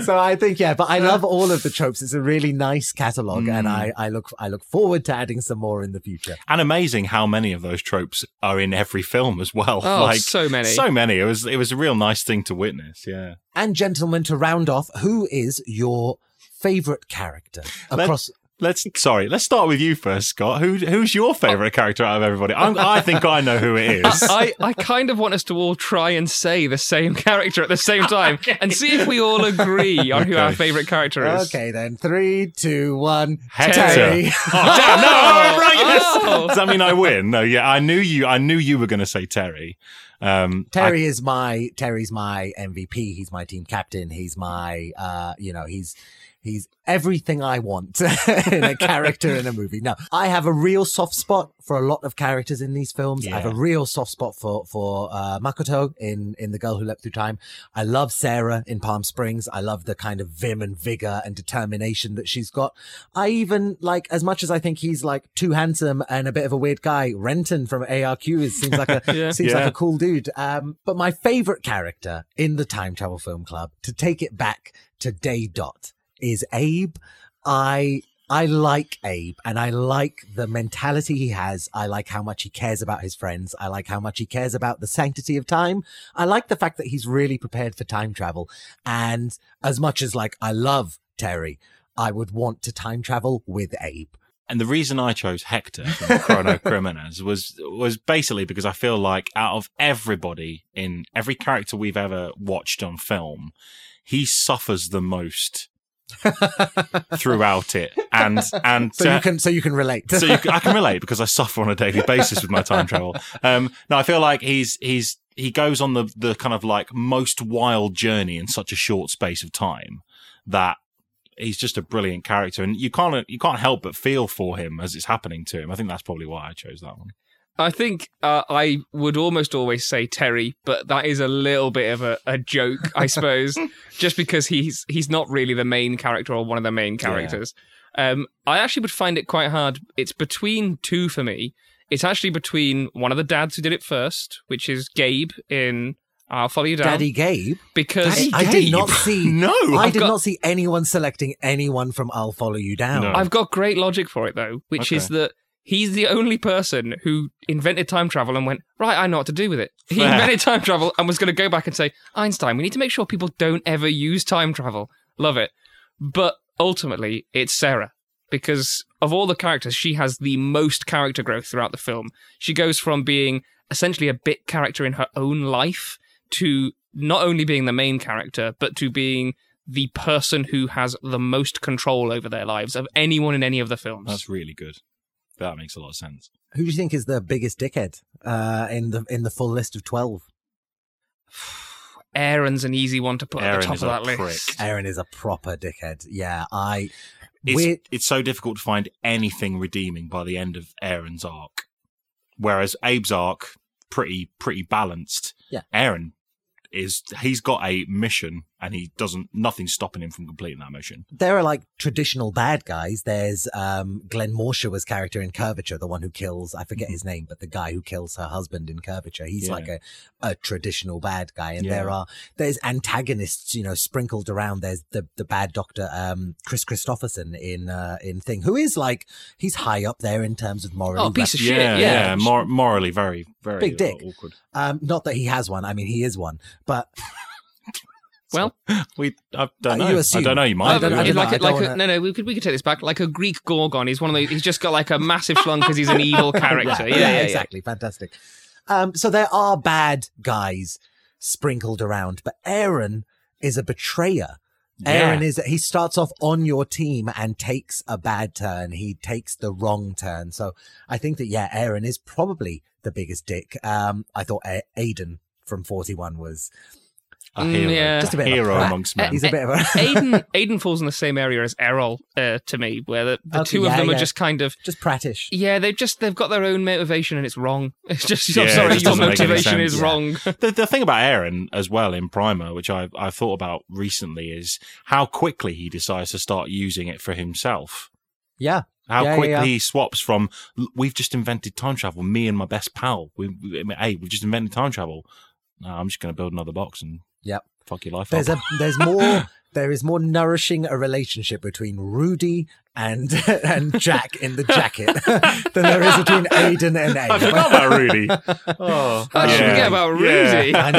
so I think yeah, but I love all of the tropes. It's a really nice catalog, and Mm. I, I look I look forward to adding some more in the future. and amazing how many of those tropes are in every film as well Oh, like so many. so many it was it was a real nice thing to witness yeah And gentlemen, to round off, who is your favorite character across? Let's sorry. Let's start with you first, Scott. Who who's your favorite character out of everybody? I'm, I think I know who it is. <laughs> I, I kind of want us to all try and say the same character at the same <laughs> time and see if we all agree on who our favourite character is. Okay, then three, two, one. Hector. Terry. Oh, <laughs> damn, no, I'm right. yes. Oh. Does that mean I win? No, yeah, I knew you. I knew you were going to say Terry. Um, Terry is my Terry's my MVP. He's my team captain. He's my uh, you know, he's he's everything I want <laughs> in a character in a movie. Now, I have a real soft spot for a lot of characters in these films. I have a real soft spot for for uh, Makoto in in The Girl Who Leapt Through Time. I love Sarah in Palm Springs. I love the kind of vim and vigor and determination that she's got. I even like as much as I think he's like too handsome and a bit of a weird guy. Renton from ARQ is seems like a <laughs> Yeah. seems Yeah. like a cool dude. Um, but my favorite character in the Time Travel Film Club to take it back to day dot is Abe. I I like Abe and I like the mentality he has. I like how much he cares about his friends. I like how much he cares about the sanctity of time. I like the fact that he's really prepared for time travel. And as much as like I love Terry, I would want to time travel with Abe. and the reason I chose Hector from Chrono <laughs> Criminals was was basically because I feel like out of everybody in every character we've ever watched on film, he suffers the most <laughs> throughout it, and and So uh, you can so you can relate. so you, I can <laughs> relate because I suffer on a daily basis with my time travel. Um, no, I feel like he's he's he goes on the the kind of like most wild journey in such a short space of time that he's just a brilliant character, and you can't you can't help but feel for him as it's happening to him. I think that's probably why I chose that one. I think uh, I would almost always say Terry, but that is a little bit of a, a joke, I suppose, <laughs> just because he's he's not really the main character or one of the main characters. Um, I actually would find it quite hard. It's between two for me. It's actually between one of the dads who did it first, which is Gabe in I'll Follow You Down, Daddy Gabe. because Daddy I did not see. <laughs> No, I I've did got- not see anyone selecting anyone from "I'll Follow You Down." No. I've got great logic for it though, which is that he's the only person who invented time travel and went, right, I know what to do with it. He invented time travel and was going to go back and say, Einstein, we need to make sure people don't ever use time travel. Love it. But ultimately, it's Sarah. Because of all the characters, she has the most character growth throughout the film. She goes from being essentially a bit character in her own life to not only being the main character, but to being the person who has the most control over their lives of anyone in any of the films. That's really good. That makes a lot of sense. Who do you think is the biggest dickhead uh, in the in the full list of twelve? Aaron's an easy one to put at the top of that prick. list. Aaron is a proper dickhead. Yeah, I. It's, it's so difficult to find anything redeeming by the end of Aaron's arc. Whereas Abe's arc, pretty pretty balanced. Yeah. Aaron is he's got a mission and he doesn't nothing's stopping him from completing that mission. there are like traditional bad guys. There's um, Glenn Morshower's character in Curvature, the one who kills, I forget his name, but the guy who kills her husband in Curvature. He's Yeah. like a, a traditional bad guy. And Yeah. there are, there's antagonists, you know, sprinkled around. There's the, the bad doctor, um, Kris Kristofferson in, uh, in Thing, who is like, he's high up there in terms of moral. Oh, piece of shit. yeah, Yeah. mor- morally very very Big dick. uh, awkward. Um, not that he has one. I mean, he is one, but <laughs> Well, <laughs> We I don't Uh, know. you I don't know. You I might. don't- I don't know, like, I a, like don't a, no, no. We could we could take this back. Like a Greek gorgon. He's one of those. He's just got like a massive schlong because he's an <laughs> evil character. Yeah, yeah, yeah. exactly. Fantastic. Um, so there are bad guys sprinkled around, but Aaron is a betrayer. Aaron Yeah. is he starts off on your team and takes a bad turn. He takes the wrong turn. So I think that yeah, Aaron is probably the biggest dick. Um, I thought A- Aiden from 41 was a Mm, yeah. Just a bit of a hero amongst men. he's a bit of a <laughs> Aiden Aiden falls in the same area as Erol uh, to me, where the, the Okay, two of yeah, them are yeah. just kind of just prattish. yeah, they've just they've got their own motivation and it's wrong. <laughs> It's just Yeah, I'm sorry, just your doesn't motivation sense. is Yeah. wrong. <laughs> The, the thing about Aaron as well in Primer, which I I thought about recently, is how quickly he decides to start using it for himself. Yeah. How Yeah, yeah, quickly yeah. he swaps from we've just invented time travel. Me and my best pal. We, we hey, we've just invented time travel. No, I'm just going to build another box and Yep. fuck your life There's up. a there's more <coughs> there is more nourishing a relationship between Rudy and <laughs> and Jack in the jacket <laughs> than there is between Aiden and I forgot Abe. about Rudy. <laughs> Oh, How did you yeah. forget about Yeah. Rudy? I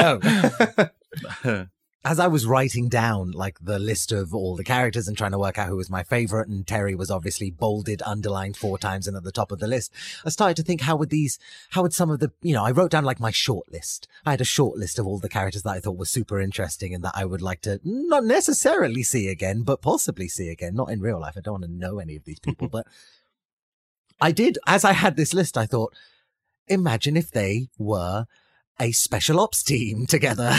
know. As I was writing down like the list of all the characters and trying to work out who was my favorite, and Terry was obviously bolded, underlined four times and at the top of the list, I started to think how would these, how would some of the, you know, I wrote down like my short list. I had a short list of all the characters that I thought were super interesting and that I would like to not necessarily see again, but possibly see again. Not in real life. I don't want to know any of these people, <laughs> but I did, as I had this list, I thought, imagine if they were a special ops team together.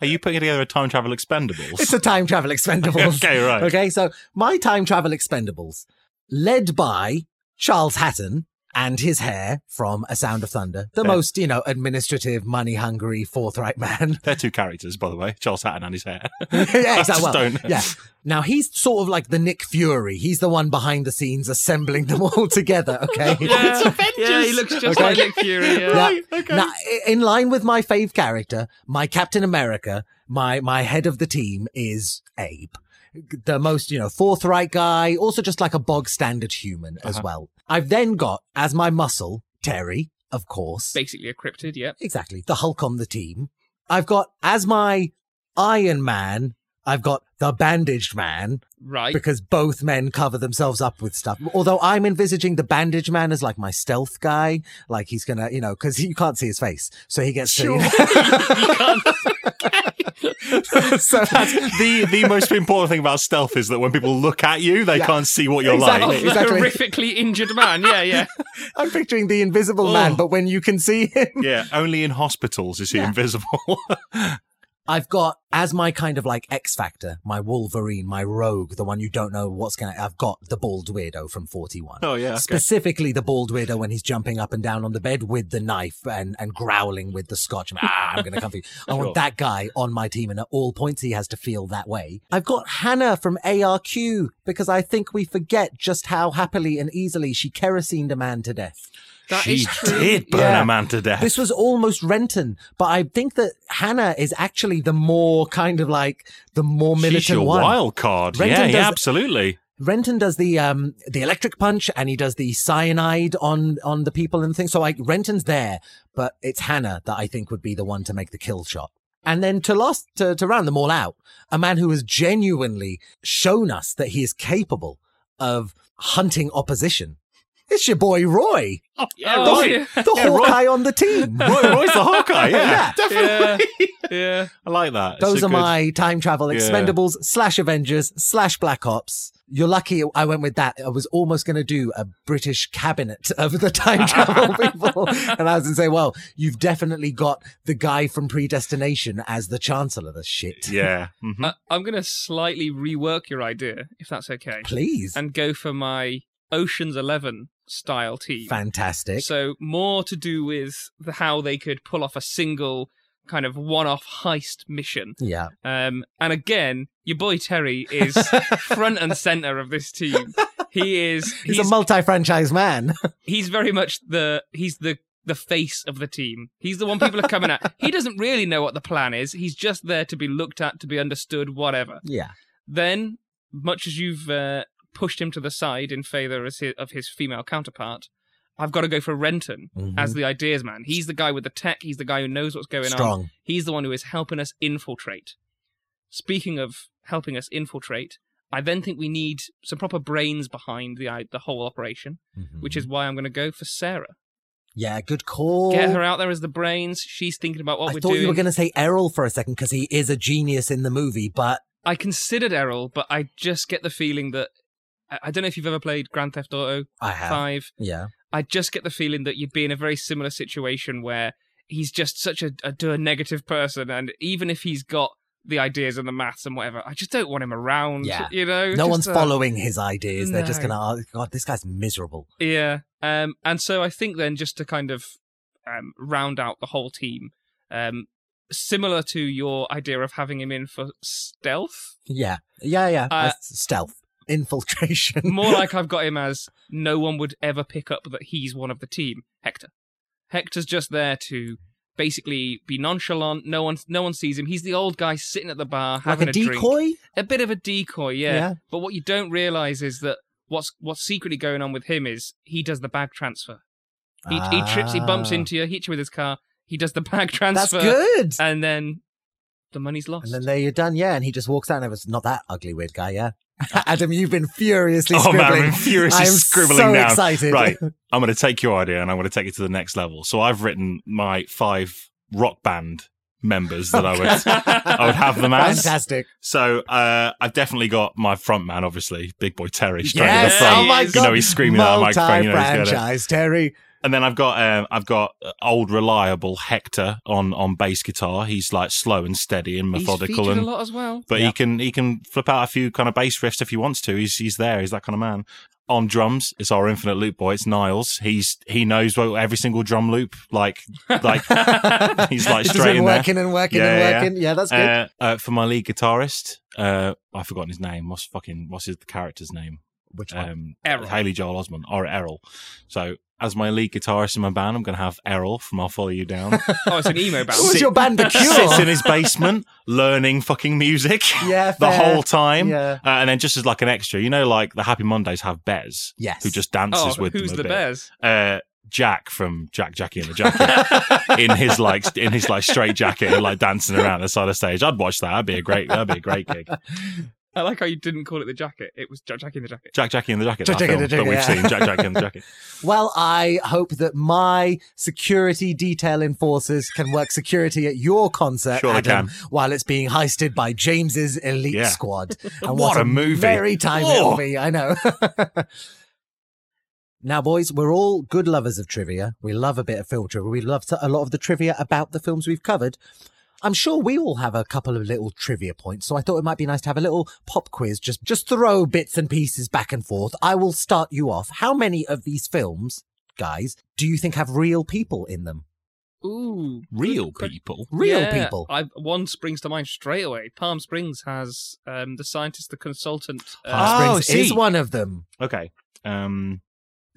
Are you putting together a time travel expendables? it's a time travel expendables. <laughs> okay, right. Okay, so my time travel expendables, led by Charles Hatton and his hair from A Sound of Thunder, the Yeah. most, you know, administrative, money hungry, forthright man. They're two characters, by the way. Charles Hatton and his hair. <laughs> yeah, <laughs> exactly. Well, yeah. Now he's sort of like the Nick Fury. He's the one behind the scenes assembling them all <laughs> together. Okay. Yeah, yeah, he looks just Okay. like Nick Fury. Yeah. Right, Now, in line with my fave character, my Captain America, my my head of the team is Abe, the most you know forthright guy, also just like a bog standard human as Uh-huh. well. I've then got as my muscle Terry, of course, Basically a cryptid. Yeah. exactly the Hulk on the team. I've got as my Iron Man I've got the bandaged man Right. because both men cover themselves up with stuff. Although I'm envisaging the bandaged man as like my stealth guy, like he's gonna, you know, because you can't see his face, so he gets Sure. to. You <laughs> can't- <laughs> <laughs> so <laughs> That's the the most important thing about stealth is that when people look at you, they Yeah. can't see what you're Exactly. like. Exactly. horrifically injured man. Yeah, yeah. <laughs> I'm picturing the invisible man, Oh. but when you can see him, Yeah, only in hospitals is he Yeah. invisible. I've got as my kind of like X Factor, my Wolverine, my Rogue, the one you don't know what's gonna. I've got the bald weirdo from 41. oh yeah, okay. Specifically, the bald weirdo when he's jumping up and down on the bed with the knife and, and growling with the scotch. Ah, I'm going to come for you. <laughs> I want that guy on my team, and at all points he has to feel that way. I've got Hannah from ARQ because I think we forget just how happily and easily she kerosened a man to death. That she is true. did burn Yeah. a man to death. This was almost Renton, but I think that Hannah is actually the more kind of like the more militant She's your one. wild card. Renton yeah, does- yeah, absolutely. Renton does the um the electric punch and he does the cyanide on on the people and things. So like Renton's there, but it's Hannah that I think would be the one to make the kill shot. And then to last to, to round them all out, a man who has genuinely shown us that he is capable of hunting opposition. It's your boy Roy, Yeah, Oh, Roy. yeah. the Yeah, Roy- Hawkeye on the team. Roy, Roy's the Hawkeye. Yeah, Yeah. definitely. Yeah. I like that. Those are good- my time travel Yeah. expendables slash Avengers slash Black Ops. You're lucky I went with that. I was almost going to do a British cabinet of the time <laughs> travel people. And I was going to say, well, you've definitely got the guy from Predestination as the Chancellor. The shit. Yeah. mhm. Uh, I'm going to slightly rework your idea, if that's okay, Please. and go for my Ocean's Eleven style team. Fantastic. So more to do with the, how they could pull off a single kind of one-off heist mission. yeah. Um, and again, your boy Terry is <laughs> front and center of this team. He is He's, <laughs> he's a multi-franchise man. <laughs> he's very much the he's the the face of the team. He's the one people are coming at. He doesn't really know what the plan is. He's just there to be looked at, to be understood, whatever. yeah. Then, much as you've uh, pushed him to the side in favor of his, of his female counterpart, I've got to go for Renton Mhm. as the ideas man. He's the guy with the tech. He's the guy who knows what's going on. Strong. He's the one who is helping us infiltrate. Speaking of helping us infiltrate, I then think we need some proper brains behind the the whole operation, Mhm. which is why I'm going to go for Sarah. yeah, good call. Get her out there as the brains. She's thinking about what I we're doing. I thought you were going to say Erol for a second because he is a genius in the movie, but I considered Erol, but I just get the feeling that I don't know if you've ever played Grand Theft Auto I have. Five. Yeah. I just get the feeling that you'd be in a very similar situation where he's just such a, a, a negative person, and even if he's got the ideas and the maths and whatever, I just don't want him around. Yeah. you know, No Just, one's uh, following his ideas. They're just going to, oh, God, this guy's miserable. Yeah, um, and so I think then just to kind of um, round out the whole team, um, similar to your idea of having him in for stealth, Yeah. Yeah, yeah. Uh, stealth. Infiltration. <laughs> more like <laughs> I've got him as no one would ever pick up that he's one of the team. Hector. Hector's just there to basically be nonchalant. No one, no one sees him. He's the old guy sitting at the bar like having a a, drink. decoy? A bit of a decoy, yeah. Yeah. But what you don't realize is that what's what's secretly going on with him is he does the bag transfer. He, he trips, he bumps Ah. into you, hits you with his car. He does the <laughs> bag transfer. That's good. and then the money's lost. And then there you're done, yeah. And he just walks out and it was not that ugly weird guy, yeah. <laughs> Adam, you've been furiously Oh man, scribbling. I'm furiously I'm scribbling so down. excited. Right. <laughs> I'm going to take your idea and I'm going to take it to the next level. So I've written my five rock band members that I would I would have them as. Fantastic. So uh, I've definitely got my front man, obviously, Big Boy Terry, straight in the front. Oh my You know, he's screaming at the microphone, you know, he's got it. Multi-franchise, Terry. And then I've got um, I've got uh, old reliable Hector on on bass guitar. He's like slow and steady and methodical, featured and a lot as well. but Yeah. he can he can flip out a few kind of bass riffs if he wants to. He's he's there. He's that kind of man. On drums, it's our infinite loop boy. It's Nyles. He's he knows what every single drum loop like like <laughs> he's like He's just straight been in there. working and working Yeah, and yeah, working. Yeah, that's good. Uh, uh, for my lead guitarist, uh, I've forgotten his name. What's fucking what's his character's name? Which one? Um, Erol. Haley Joel Osment or Erol. So as my lead guitarist in my band, I'm going to have Erol from I'll Follow You Down. <laughs> Oh, it's an emo band. Who was your band, The <laughs> Cure? Sits in his basement learning fucking music <laughs> yeah, the fair. whole time. Yeah. Uh, and then just as like an extra, you know, like the Happy Mondays have Bez, Yes. who just dances oh, with who's them a the bit. Bears? Uh, Jack from Jack Jackie and the Jacket in his like in his like straight jacket and like dancing around the side of stage. I'd watch that. That'd be a great. That'd be a great gig. I like how you didn't call it the jacket. It was Jack Jackie in the jacket. Jack Jackie in the Jacket. Jack that Jackie and film the that Jacket, we've yeah. seen. Jack Jackie and the Jacket. <laughs> Well, I hope that my security detail enforcers can work security at your concert, Sure they Adam, can. while it's being heisted by James's elite Yeah. squad. <laughs> And What a movie. Very time Oh. it'll be, I know. <laughs> now, boys, we're all good lovers of trivia. We love a bit of film trivia. We love a lot of the trivia about the films we've covered. I'm sure we all have a couple of little trivia points, so I thought it might be nice to have a little pop quiz. Just just throw bits and pieces back and forth. I will start you off. How many of these films, guys, do you think have real people in them? Ooh, Real good people. Real Yeah, people. I, one springs to mind straight away. Palm Springs has um, the scientist, the consultant. Palm Uh, Oh, Springs is one of them. Okay. Um.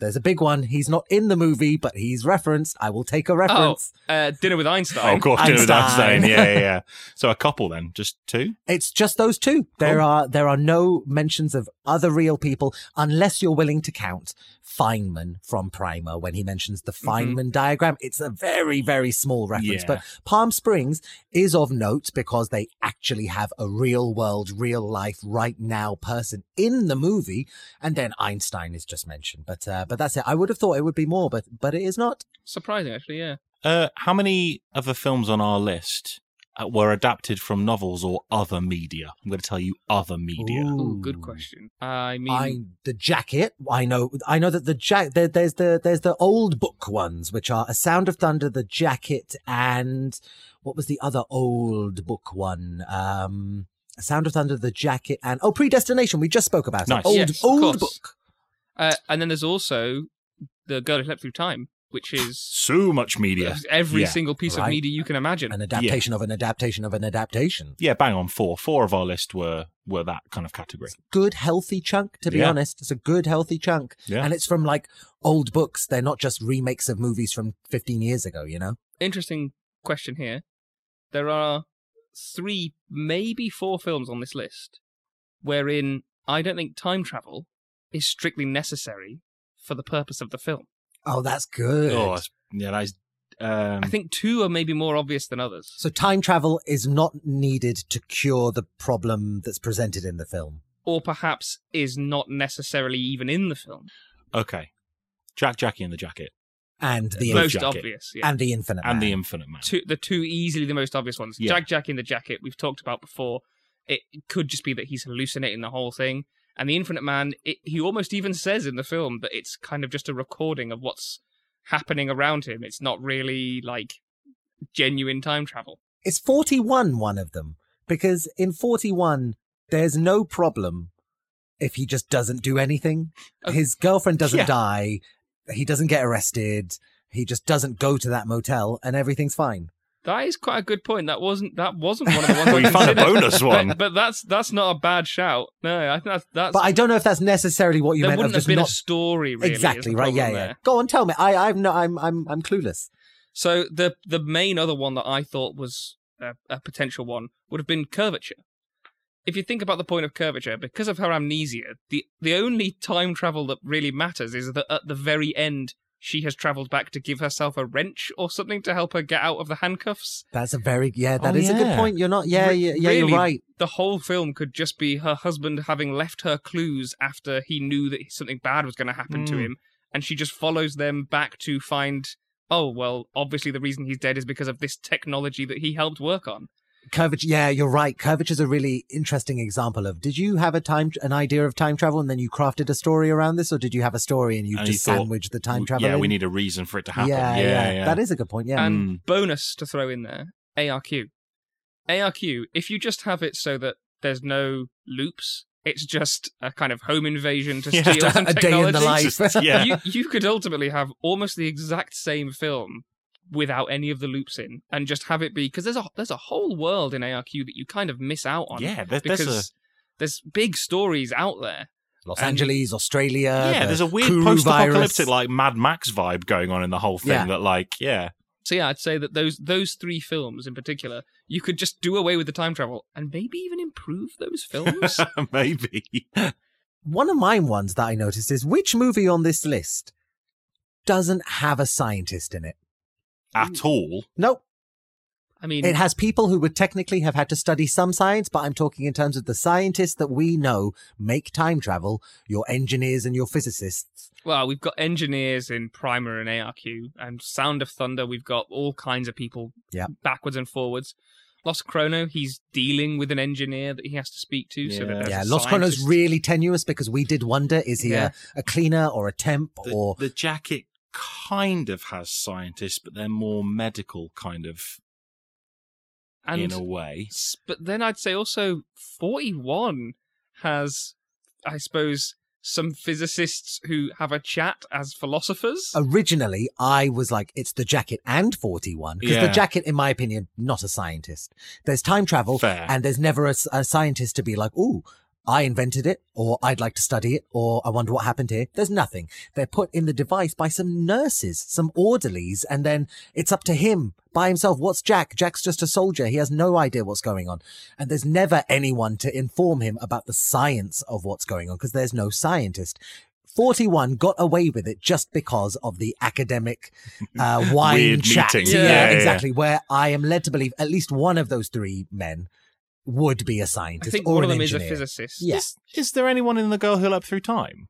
There's a big one. He's not in the movie, but he's referenced. I will take a reference. uh, Dinner with Oh, Einstein. of course, Dinner with Einstein. Einstein. Yeah, yeah, yeah. <laughs> So a couple then, just two. It's just those two. There Cool. are there are no mentions of other real people unless you're willing to count Feynman from Primer when he mentions the Feynman diagram. It's a very very small reference, Yeah. but Palm Springs is of note because they actually have a real world, real life, right now person in the movie, and then Einstein is just mentioned. But uh, but that's it. I would have thought it would be more, but but it is not. Surprising, actually. Yeah. Uh, how many other films on our list uh, were adapted from novels or other media? I'm going to tell you other media. Ooh, good question. I mean, I the jacket. I know. I know that the jack. There, there's the there's the old book ones, which are A Sound of Thunder, the jacket, and what was the other old book one? Um, A Sound of Thunder, the jacket, and oh, Predestination. We just spoke about Nice. it. Old Yes, of old course. book. Uh, and then there's also the Girl Who Slept Through Time, which is So much media. every Yeah. single piece Right. of media you can imagine. An adaptation of an adaptation of an adaptation. Yeah, bang on four. Four of our list were were that kind of category. Good healthy chunk. To be Yeah. honest, it's a good healthy chunk, Yeah. and it's from like old books. They're not just remakes of movies from 15 years ago. You know. Interesting question here. There are three, maybe four films on this list wherein I don't think time travel is strictly necessary for the purpose of the film. Oh, that's good. Oh, that's- yeah, that is. Um, I think two are maybe more obvious than others. So time travel is not needed to cure the problem that's presented in the film. Or perhaps is not necessarily even in the film. okay. Jack, Jackie, and the Jacket, And the Most Jacket. obvious, yeah. and the infinite and the Infinite Man. two, the two easily the most obvious ones. Yeah. Jack Jack in the jacket we've talked about before. It could just be that he's hallucinating the whole thing. And the Infinite Man, it, he almost even says in the film that it's kind of just a recording of what's happening around him. It's not really like genuine time travel. It's 41 one of them because in 41 there's no problem if he just doesn't do anything. Oh, His girlfriend doesn't yeah. die, he doesn't get arrested, he just doesn't go to that motel and everything's fine. That is quite a good point. That wasn't that wasn't one of the ones Well, you found a bonus one. But, but that's that's not a bad shout. No, I think that's that's. But I don't know if that's necessarily what you there meant of wouldn't have just been not a story, really. exactly right. Yeah, yeah. there. Go on, tell me. I, I'm no, I'm, I'm, I'm clueless. So the the main other one that I thought was a, a potential one would have been curvature. If you think about the point of curvature, because of her amnesia, the the only time travel that really matters is that at the very end she has travelled back to give herself a wrench or something to help her get out of the handcuffs. That's a very yeah. That Oh, is a good point. You're not. Yeah, Re- yeah, yeah. really, You're right. The whole film could just be her husband having left her clues after he knew that something bad was going to happen to Mm. him, and she just follows them back to find. Oh well, obviously the reason he's dead is because of this technology that he helped work on. Curvature. Yeah, you're right. Curvature is a really interesting example of. Did you have a time, an idea of time travel, and then you crafted a story around this, or did you have a story and you And just you thought, sandwiched the time travel? Yeah, we need a reason for it to happen. Yeah, Yeah, yeah. That is a good point. Yeah. And Mm. bonus to throw in there, ARQ. ARQ, if you just have it so that there's no loops, it's just a kind of home invasion to <laughs> Yeah. steal <laughs> some a day in the life. <laughs> Yeah. you you could ultimately have almost the exact same film without any of the loops in, and just have it be because there's a there's a whole world in ARQ that you kind of miss out on. yeah, there, because there's a there's big stories out there. Los and- Angeles, Australia. yeah, the there's a weird Kuru post-apocalyptic virus. like Mad Max vibe going on in the whole thing. Yeah. That like, yeah, So yeah, I'd say that those those three films in particular, you could just do away with the time travel and maybe even improve those films. <laughs> maybe. <laughs> One of my ones that I noticed is which movie on this list doesn't have a scientist in it. At mm. all. Nope. I mean, It has people who would technically have had to study some science, but I'm talking in terms of the scientists that we know make time travel, your engineers and your physicists. well, we've got engineers in Primer and ARQ, and Sound of Thunder. We've got all kinds of people Yeah. backwards and forwards. Lost Chrono, he's dealing with an engineer that he has to speak to. So that Yeah. there's yeah, Lost Chrono's scientist. really tenuous because we did wonder is he Yeah. a, a cleaner or a temp The, or the jacket kind of has scientists, but they're more medical kind of and in a way. But then I'd say also 41 has, I suppose, some physicists who have a chat as philosophers. originally I was like, it's the jacket and 41. Because Yeah. the jacket, in my opinion, not a scientist. There's time travel Fair. and there's never a scientist to be like, ooh, I invented it, or I'd like to study it, or I wonder what happened here. There's nothing. They're put in the device by some nurses, some orderlies, and then it's up to him by himself. What's Jack? Jack's just a soldier. He has no idea what's going on. And there's never anyone to inform him about the science of what's going on because there's no scientist. 41 got away with it just because of the academic uh, <laughs> wine Weird chat. Yeah, yeah, yeah, yeah. exactly. Where I am led to believe at least one of those three men would be a scientist think or one an of them is a engineer. physicist. Yeah. Is, is there anyone in the girl who leapt through time?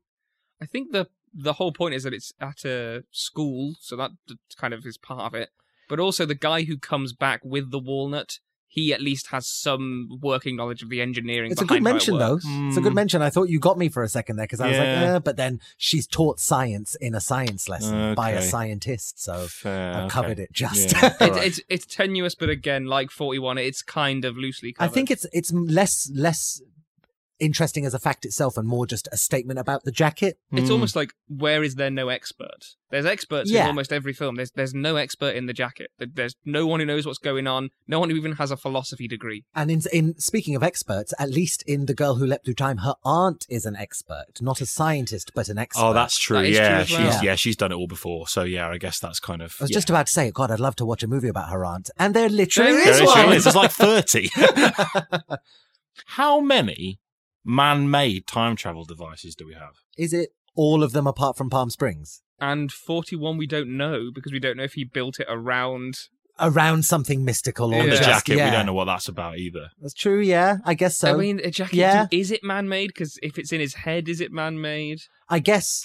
I think the the whole point is that it's at a school, so that kind of is part of it. But also the guy who comes back with the walnut, he at least has some working knowledge of the engineering. It's a good behind how it mention, though. works. It's a good Hmm. mention. I thought you got me for a second there because I was like, Yeah. eh, but then she's taught science in a science lesson by a scientist. So Fair. I okay. covered it just. Yeah. <laughs> It's, Alright. it's it's tenuous, but again, like forty one, it's kind of loosely I think it's it's less less interesting as a fact itself and more just a statement about the jacket. It's Mm. almost like where is there no expert? There's experts Yeah. in almost every film. There's there's no expert in the jacket. There's no one who knows what's going on. No one who even has a philosophy degree. And in in speaking of experts, at least in the girl who leapt through time, her aunt is an expert, not a scientist, but an expert. Oh, that's true. That is true yeah, she's well. yeah, she's done it all before. So yeah, I guess that's kind of. I was yeah. just about to say, God, I'd love to watch a movie about her aunt, and there literally There is There one. she is. There's like thirty. <laughs> How many man-made time travel devices do we have? Is it all of them apart from Palm Springs? And 41 we don't know because we don't know if he built it around. Around something mystical or Yeah. The jacket, yeah. we don't know what that's about either. That's true, yeah. I guess so. I mean, a jacket, yeah. is it man made? Because if it's in his head, is it man made? I guess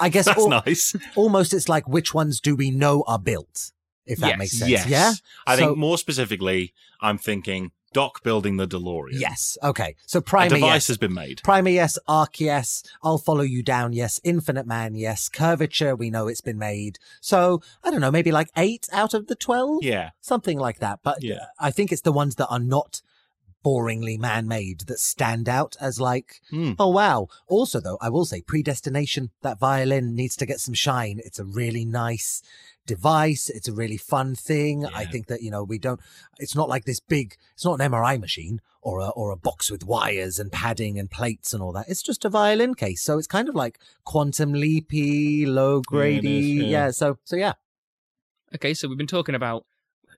I <laughs> guess that's all- nice. almost it's like which ones do we know are built? If that Yes. makes sense. Yes. Yeah? I So- think more specifically, I'm thinking Doc building the DeLorean. Yes. Okay. So A device yes. has been made. Primer, yes. ARQ, yes. I'll follow you down, yes. Infinite Man, yes. Curvature, we know it's been made. So I don't know, maybe like eight out of the twelve, Yeah. something like that. But Yeah. I think it's the ones that are not boringly man-made that stand out as like, Hmm. oh wow. Also, though, I will say, predestination. That violin needs to get some shine. It's a really nice device. It's a really fun thing. I think that you know we don't. It's not like this big. It's not an MRI machine or a or a box with wires and padding and plates and all that. It's just a violin case. So it's kind of like quantum leapy, low grady. yeah. yeah. So so yeah. Okay, so we've been talking about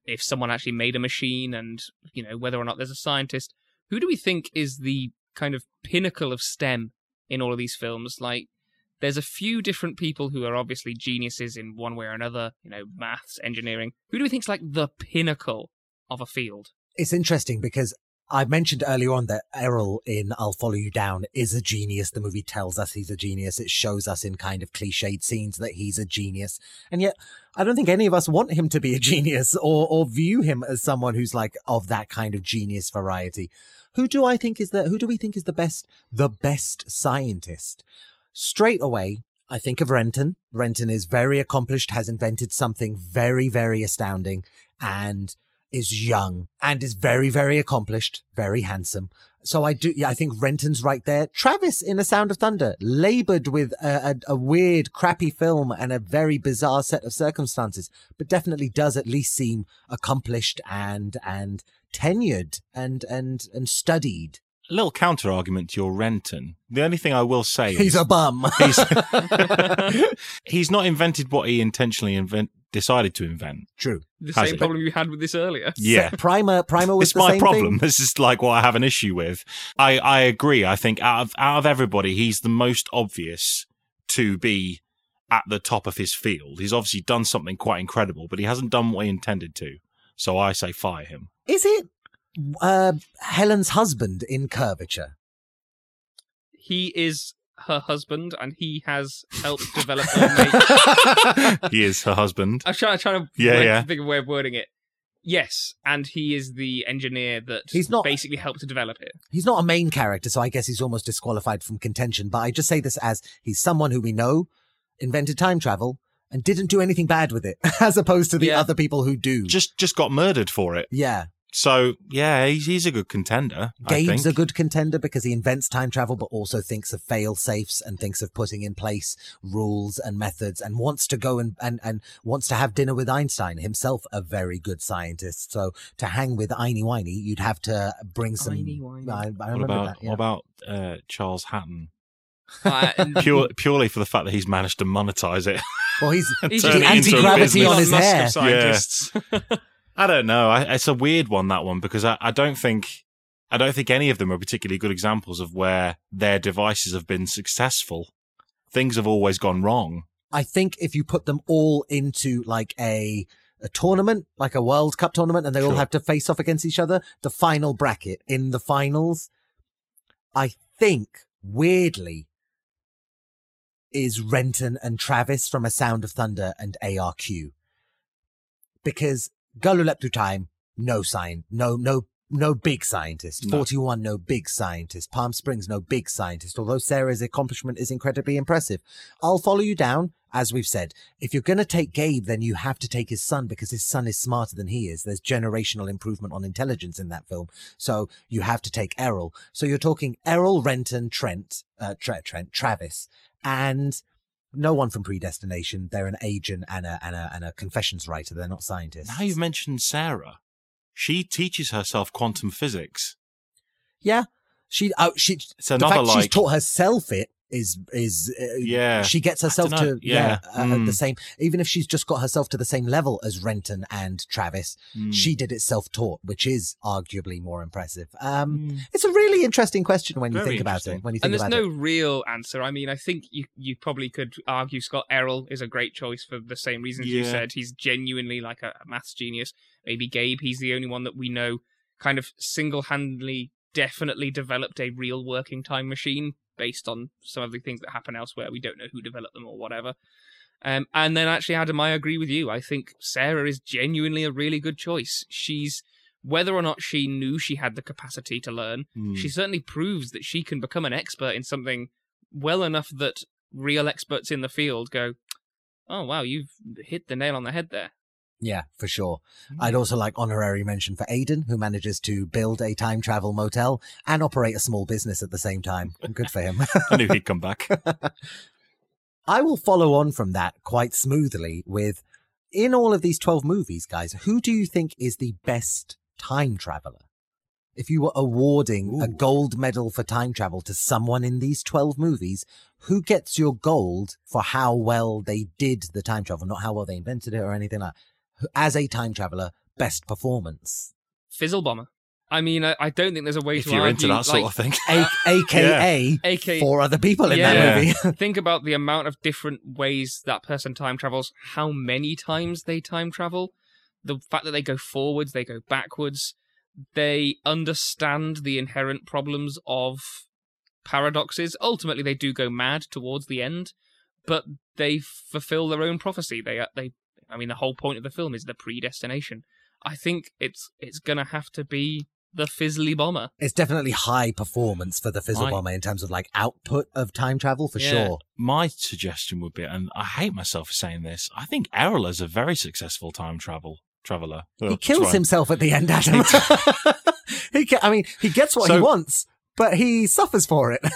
if someone actually made a machine and, you know, whether or not there's a scientist. Who do we think is the kind of pinnacle of STEM in all of these films? Like, there's a few different people who are obviously geniuses in one way or another, you know, maths, engineering. Who do we think's like the pinnacle of a field? it's interesting because I mentioned earlier on that Erol in I'll Follow You Down is a genius. The movie tells us he's a genius. It shows us in kind of cliched scenes that he's a genius. And yet, I don't think any of us want him to be a genius or, or view him as someone who's like of that kind of genius variety. Who do I think is the, who do we think is the best, the best scientist? Straight away, I think of Renton. Renton is very accomplished, has invented something very, very astounding and is young and is very, very accomplished, very handsome. So I do, yeah, I think Renton's right there. Travis in A Sound of Thunder labored with a, a, a weird, crappy film and a very bizarre set of circumstances, but definitely does at least seem accomplished and, and tenured and, and, and studied. A little counter argument to your Renton. The only thing I will say He's is a bum. he's, <laughs> <laughs> he's not invented what he intentionally invent, decided to invent. True. The same it? problem you had with this earlier. <laughs> Yeah. <laughs> Primer, Primer was It's the my problem. thing. This is like what I have an issue with. I, I agree. I think out of out of everybody, he's the most obvious to be at the top of his field. He's obviously done something quite incredible, but he hasn't done what he intended to. So I say fire him. Is it uh, Helen's husband in Curvature? He is her husband, and he has helped <laughs> develop her. Make... he is her husband. I'm trying, trying to Yeah, like, yeah. think of a way of wording it. Yes, and he is the engineer that He's not- basically helped to develop it. He's not a main character, so I guess he's almost disqualified from contention. But I just say this as he's someone who we know invented time travel and didn't do anything bad with it, <laughs> as opposed to the Yeah. other people who do. Just just got murdered for it. yeah, So yeah, he's, he's a good contender. I Gabe's think. a good contender because he invents time travel, but also thinks of fail safes and thinks of putting in place rules and methods and wants to go and, and, and wants to have dinner with Einstein, himself a very good scientist. So to hang with Einie Winey, you'd have to bring some. Einie-Winey. I, I What about that. Yeah. what about uh, Charles Hatton? <laughs> Uh, <laughs> Pure, purely for the fact that he's managed to monetize it. well, he's, <laughs> He's the into a anti-gravity business. on his Elon Musk hair. of scientists. I don't know. I, it's a weird one that one because I, I don't think I don't think any of them are particularly good examples of where their devices have been successful. Things have always gone wrong. I think if you put them all into like a a tournament, like a World Cup tournament, and they all have to face off against each other, the final bracket in the finals, I think weirdly is Renton and Travis from A Sound of Thunder and ARQ. Because Girl Who leapt through time, no sign, no, no, no big scientist. No. 41, no big scientist. Palm Springs, no big scientist. Although Sarah's accomplishment is incredibly impressive. I'll follow you down, as we've said. If you're going to take Gabe, then you have to take his son because his son is smarter than he is. There's generational improvement on intelligence in that film. So you have to take Erol. So you're talking Erol, Renton, Trent, uh, Tre- Trent, Travis, and no one from Predestination. They're an agent and a, and a, and a confessions writer. They're not scientists. Now you've mentioned Sarah. She teaches herself quantum physics. Yeah. She, oh, she, It's the another fact she's taught herself it is, is, uh, Yeah. she gets herself to, dunno. yeah, Yeah. uh, Mm. the same, even if she's just got herself to the same level as Renton and Travis, Mm. she did it self-taught, which is arguably more impressive. Um, Mm. it's a really interesting question when you think about it. When you think and there's about no it. real answer. I mean, I think you you probably could argue Scott Erol is a great choice for the same reasons you said. He's genuinely like a, a maths genius. Maybe Gabe, he's the only one that we know kind of single-handedly definitely developed a real working time machine based on some of the things that happen elsewhere. We don't know who developed them or whatever. Um, and then actually, Adam, I agree with you. I think Sarah is genuinely a really good choice. She's whether or not she knew she had the capacity to learn, Mm. she certainly proves that she can become an expert in something well enough that real experts in the field go, "Oh wow, you've hit the nail on the head there." Yeah, for sure. Mm. I'd also like honorary mention for Aidan, who manages to build a time travel motel and operate a small business at the same time. Good for him. <laughs> I knew he'd come back. <laughs> I will follow on from that quite smoothly with in all of these 12 movies, guys, who do you think is the best time traveler? If you were awarding a gold medal for time travel to someone in these 12 movies, who gets your gold for how well they did the time travel, not how well they invented it or anything like that? As a time traveler, best performance. Fizzle bomber. I mean, I, I don't think there's a way if to you're argue. into that sort like, of thing. A- AKA AK four other people in Yeah. that movie. <laughs> think about the amount of different ways that person time travels, how many times they time travel, the fact that they go forwards, they go backwards, they understand the inherent problems of paradoxes. Ultimately, they do go mad towards the end, but they fulfill their own prophecy. They, they, I mean, the whole point of the film is the predestination. I think it's it's gonna have to be the Fizzle Bomber. It's definitely high performance for the Fizzle Right. Bomber in terms of like output of time travel for Yeah. sure. My suggestion would be, and I hate myself for saying this, I think Erol is a very successful time travel traveler. he kills himself at the end, <laughs> Adam. he, ge- <laughs> I mean, he gets what he So- wants, but he suffers for it. <laughs>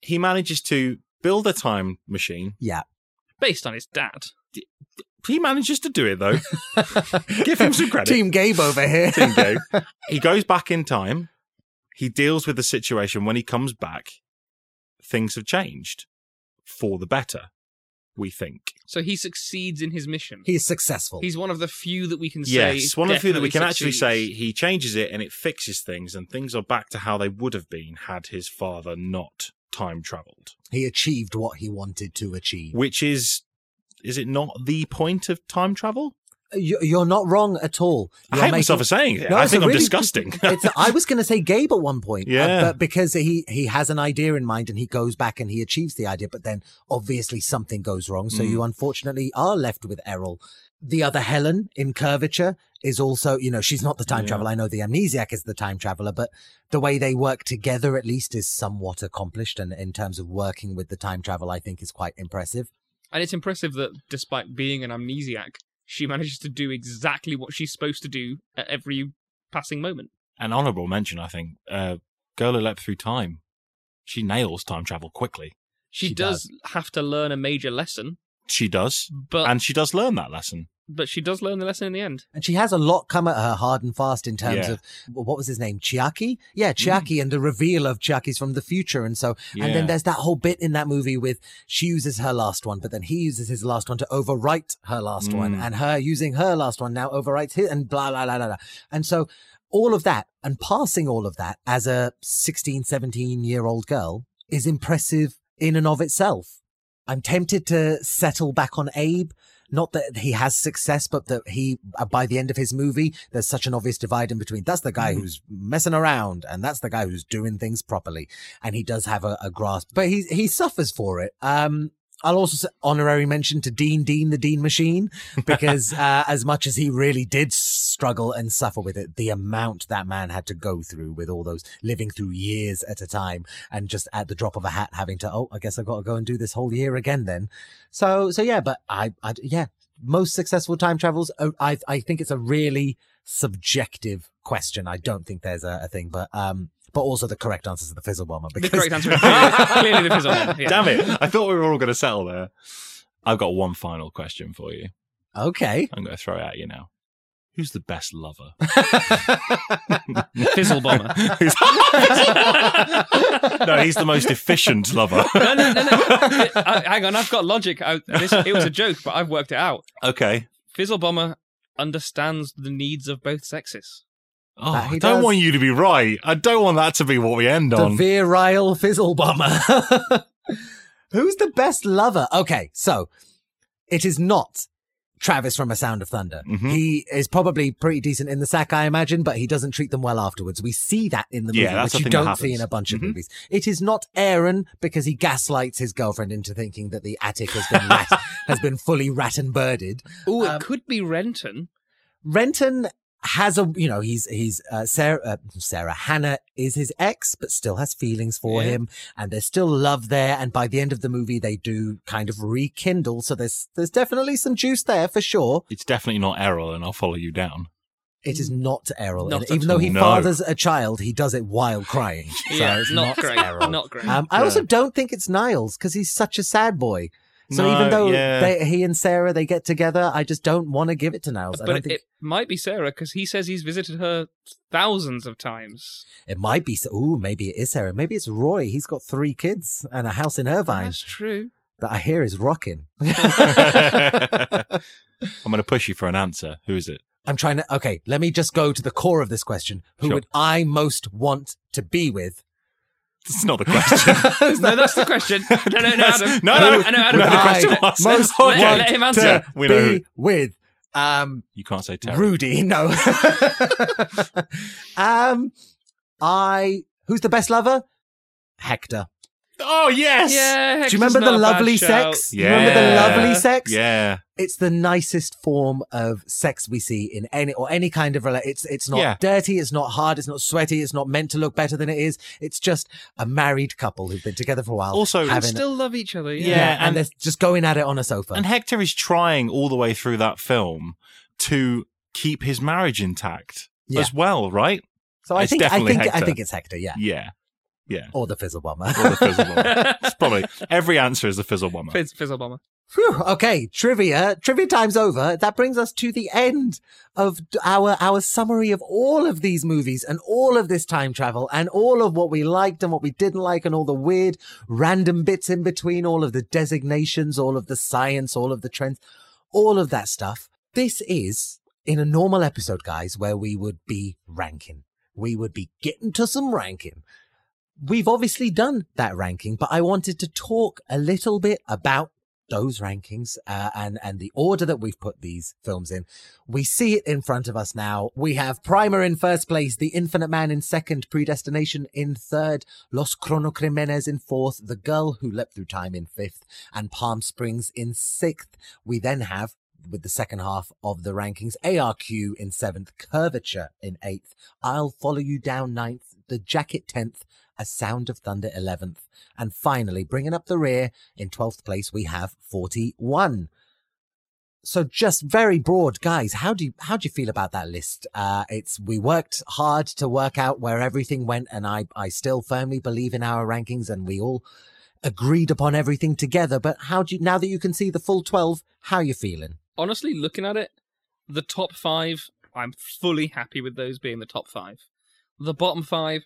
He manages to build a time machine. yeah. Based on his dad. He manages to do it though. <laughs> Give him some credit. Team Gabe over here. Team Gabe. <laughs> He goes back in time. He deals with the situation. When he comes back, things have changed for the better. We think. So he succeeds in his mission. He's successful. He's one of the few that we can say. Yes, one of the few that we can definitely actually say he changes it and it fixes things, and things are back to how they would have been had his father not time traveled. he achieved what he wanted to achieve. Which is is it not the point of time travel? You- You're not wrong at all. I You're hate myself for saying it. No, I think I'm really- disgusting. <laughs> it's, I was going to say Gabe at one point, uh, Yeah. but because he he has an idea in mind and he goes back and he achieves the idea, but then obviously something goes wrong, so Mm. you unfortunately are left with Erol. The other Helen in Curvature is also, you know, she's not the time Yeah. traveler. I know the amnesiac is the time traveler, but the way they work together at least is somewhat accomplished, and in terms of working with the time travel, I think is quite impressive. And it's impressive that despite being an amnesiac, she manages to do exactly what she's supposed to do at every passing moment. An honourable mention, I think. Uh, Girl Who Leapt Through Time. She nails time travel quickly. She, She does, have to learn a major lesson, She does, but and she does learn that lesson. But she does learn the lesson in the end. And she has a lot come at her hard and fast in terms Yeah. of what was his name, Chiaki? Yeah, Chiaki, and the reveal of Chiaki's from the future. And so, and then there's that whole bit in that movie with she uses her last one, but then he uses his last one to overwrite her last one, Mm. and her using her last one now overwrites his, and blah, blah, blah, blah, blah. And so, all of that and passing all of that as a 16, 17 year old girl is impressive in and of itself. I'm tempted to settle back on Abe. Not that he has success, but that he, uh, by the end of his movie, there's such an obvious divide in between. That's the guy Mhm. who's messing around, and that's the guy who's doing things properly. And he does have a, a grasp, but he he suffers for it. Um, I'll also say honorary mention to Dean Dean the Dean Machine because <laughs> uh, as much as he really did struggle and suffer with it, the amount that man had to go through with all those living through years at a time and just at the drop of a hat having to oh I guess I've got to go and do this whole year again then. So so yeah, but I I yeah most successful time travels. uh, I I think it's a really subjective question. I don't think there's a, a thing, but um. But also the correct answer is the fizzle bomber. The correct answer is clearly, clearly the fizzle one. Yeah. Damn it! I thought we were all going to settle there. I've got one final question for you. okay. I'm going to throw it at you now. Who's the best lover? <laughs> Fizzle bomber. Who's- no, he's the most efficient lover. no, no, no, no. I, hang on, I've got logic. I, this, it was a joke, but I've worked it out. Okay. Fizzle bomber understands the needs of both sexes. Oh, That I don't does. want you to be right. I don't want that to be what we end the on. virile fizzle bomber. <laughs> Who's the best lover? Okay, so it is not Travis from A Sound of Thunder. Mhm. He is probably pretty decent in the sack, I imagine, but he doesn't treat them well afterwards. We see that in the movie, Yeah, that's which the you thing that don't see in happens. a bunch of Mhm. movies. It is not Aaron because he gaslights his girlfriend into thinking that the attic has been rat, <laughs> has been fully rat and birded. Oh, it Um, could be Renton. Renton has a you know he's he's uh, Sarah uh, Sarah Hannah is his ex but still has feelings for Yeah. him and there's still love there and by the end of the movie they do kind of rekindle so there's there's definitely some juice there for sure It's definitely not Erol, and I'll follow you down. it is not Erol Not and even though he. No. fathers a child he does it while crying <laughs> so yeah, it's not, great. Erol. Not great. um, I also don't think it's Nyles because he's such a sad boy so No, even though yeah. they, he and Sarah they get together I just don't want to give it to Nyles I but don't it, think it might be Sarah because he says he's visited her thousands of times. It might be. Ooh, maybe it is Sarah. Maybe it's Roy. He's got three kids and a house in Irvine That's true. that I hear is rocking. <laughs> I'm going to push you for an answer. Who is it? I'm trying to. Okay, let me just go to the core of this question. Who Sure. would I most want to be with? It's not the question. <laughs> No, that's the question. <laughs> No, no, no, Adam. no, no, I know, Adam. no, the question was- most Let, want let him answer. Yeah, we know be with. Um, You can't say Terry. Rudy. No. <laughs> um, I. Who's the best lover? Hector. Oh yes. Yeah, Do you remember the a bad lovely shout. sex? You remember the Yeah. lovely sex? Yeah. it's the nicest form of sex we see in any or any kind of rela- it's it's not Yeah. dirty it's not hard it's not sweaty it's not meant to look better than it is it's just a married couple who've been together for a while Also, having still love each other. Yeah, Yeah. yeah, and, and- they're just going at it on a sofa And Hector is trying all the way through that film to keep his marriage intact Yeah. as well, right? so I it's think I definitely think I think it's Hector yeah Yeah. Yeah. or the fizzle bomber Or the fizzle bomber. <laughs> It's probably every answer is the fizzle bomber. Fizz, Fizzle bomber. Phew, okay trivia trivia time's over that brings us to the end of our our summary of all of these movies and all of this time travel and all of what we liked and what we didn't like and all the weird random bits in between all of the designations all of the science all of the trends all of that stuff this is in a normal episode guys where we would be ranking we would be getting to some ranking we've obviously done that ranking but i wanted to talk a little bit about those rankings uh, and and the order that we've put these films in. We see it in front of us now. We have Primer in first place, The Infinite Man in second, Predestination in third, Los Cronocrímenes in fourth, The Girl Who Leapt Through Time in fifth, and Palm Springs in sixth. We then have with the second half of the rankings. ARQ in seventh, Curvature in eighth, I'll Follow You Down ninth, The Jacket tenth, A Sound of Thunder eleventh, and finally bringing up the rear in twelfth place we have 41. So just very broad, guys. How do you how do you feel about that list? Uh, it's we worked hard to work out where everything went, and I I still firmly believe in our rankings, and we all agreed upon everything together. But how do you now that you can see the full twelve? How you feeling? Honestly, looking at it, the top five, I'm fully happy with those being the top five. The bottom five,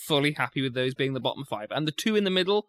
fully happy with those being the bottom five. And the two in the middle,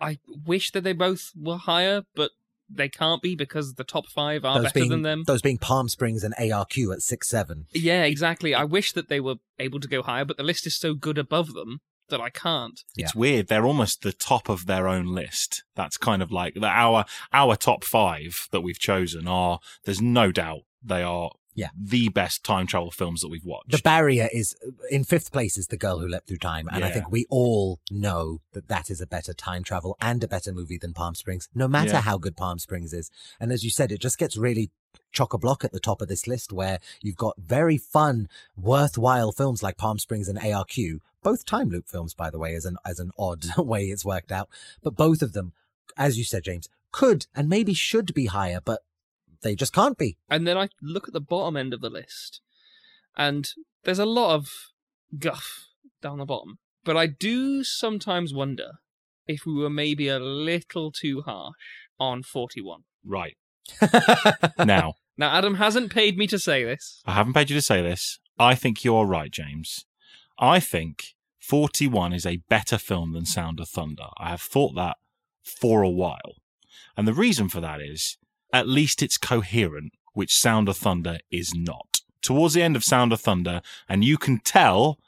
I wish that they both were higher, but they can't be because the top five are better being than them. those being Palm Springs and ARQ at six seven. Yeah, exactly. I wish that they were able to go higher, but the list is so good above them that I can't. It's weird. They're almost the top of their own list. That's kind of like the, our our top five that we've chosen are. There's no doubt they are Yeah. the best time travel films that we've watched. The barrier is in fifth place is the girl who leapt through time, and I think we all know that that is a better time travel and a better movie than Palm Springs, no matter Yeah. how good Palm Springs is. And as you said, it just gets really chock a block at the top of this list, where you've got very fun, worthwhile films like Palm Springs and ARQ, both time loop films, by the way, as an as an odd <laughs> way it's worked out, but both of them, as you said, James, could and maybe should be higher, but they just can't be. And then I look at the bottom end of the list, and there's a lot of guff down the bottom. But I do sometimes wonder if we were maybe a little too harsh on 41. right <laughs> now, Now, Adam hasn't paid me to say this. I haven't paid you to say this. I think you're right, James. I think 41 is a better film than Sound of Thunder. I have thought that for a while. And the reason for that is at least it's coherent, which Sound of Thunder is not. Towards the end of Sound of Thunder, and you can tell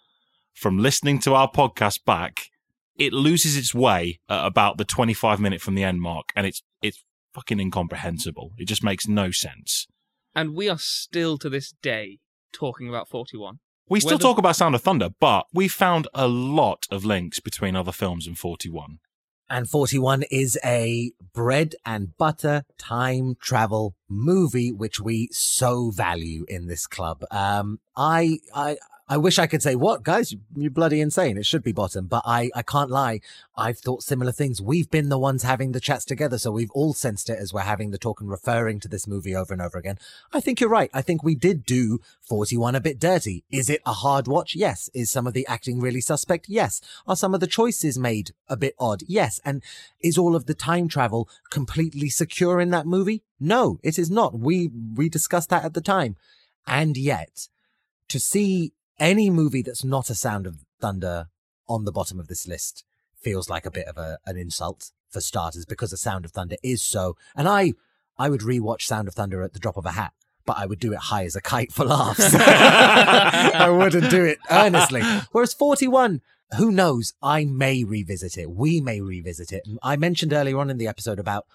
from listening to our podcast back, it loses its way at about the 25 minute from the end mark, and it's it's fucking incomprehensible. It just makes no sense. And we are still to this day talking about 41. We still Whether- talk about Sound of Thunder, but we found a lot of links between other films and 41. And 41 is a bread and butter time travel movie, which we so value in this club. Um, I, I, I wish I could say, what guys, you're bloody insane. It should be bottom, but I, I can't lie. I've thought similar things. We've been the ones having the chats together. So we've all sensed it as we're having the talk and referring to this movie over and over again. I think you're right. I think we did do 41 a bit dirty. Is it a hard watch? Yes. Is some of the acting really suspect? Yes. Are some of the choices made a bit odd? Yes. And is all of the time travel completely secure in that movie? No, it is not. We, we discussed that at the time. And yet, to see any movie that's not a Sound of Thunder on the bottom of this list feels like a bit of a, an insult for starters because the Sound of Thunder is so. And I, I would rewatch Sound of Thunder at the drop of a hat, but I would do it high as a kite for laughs. I wouldn't do it earnestly. Whereas 41, who knows? I may revisit it. We may revisit it. I mentioned earlier on in the episode about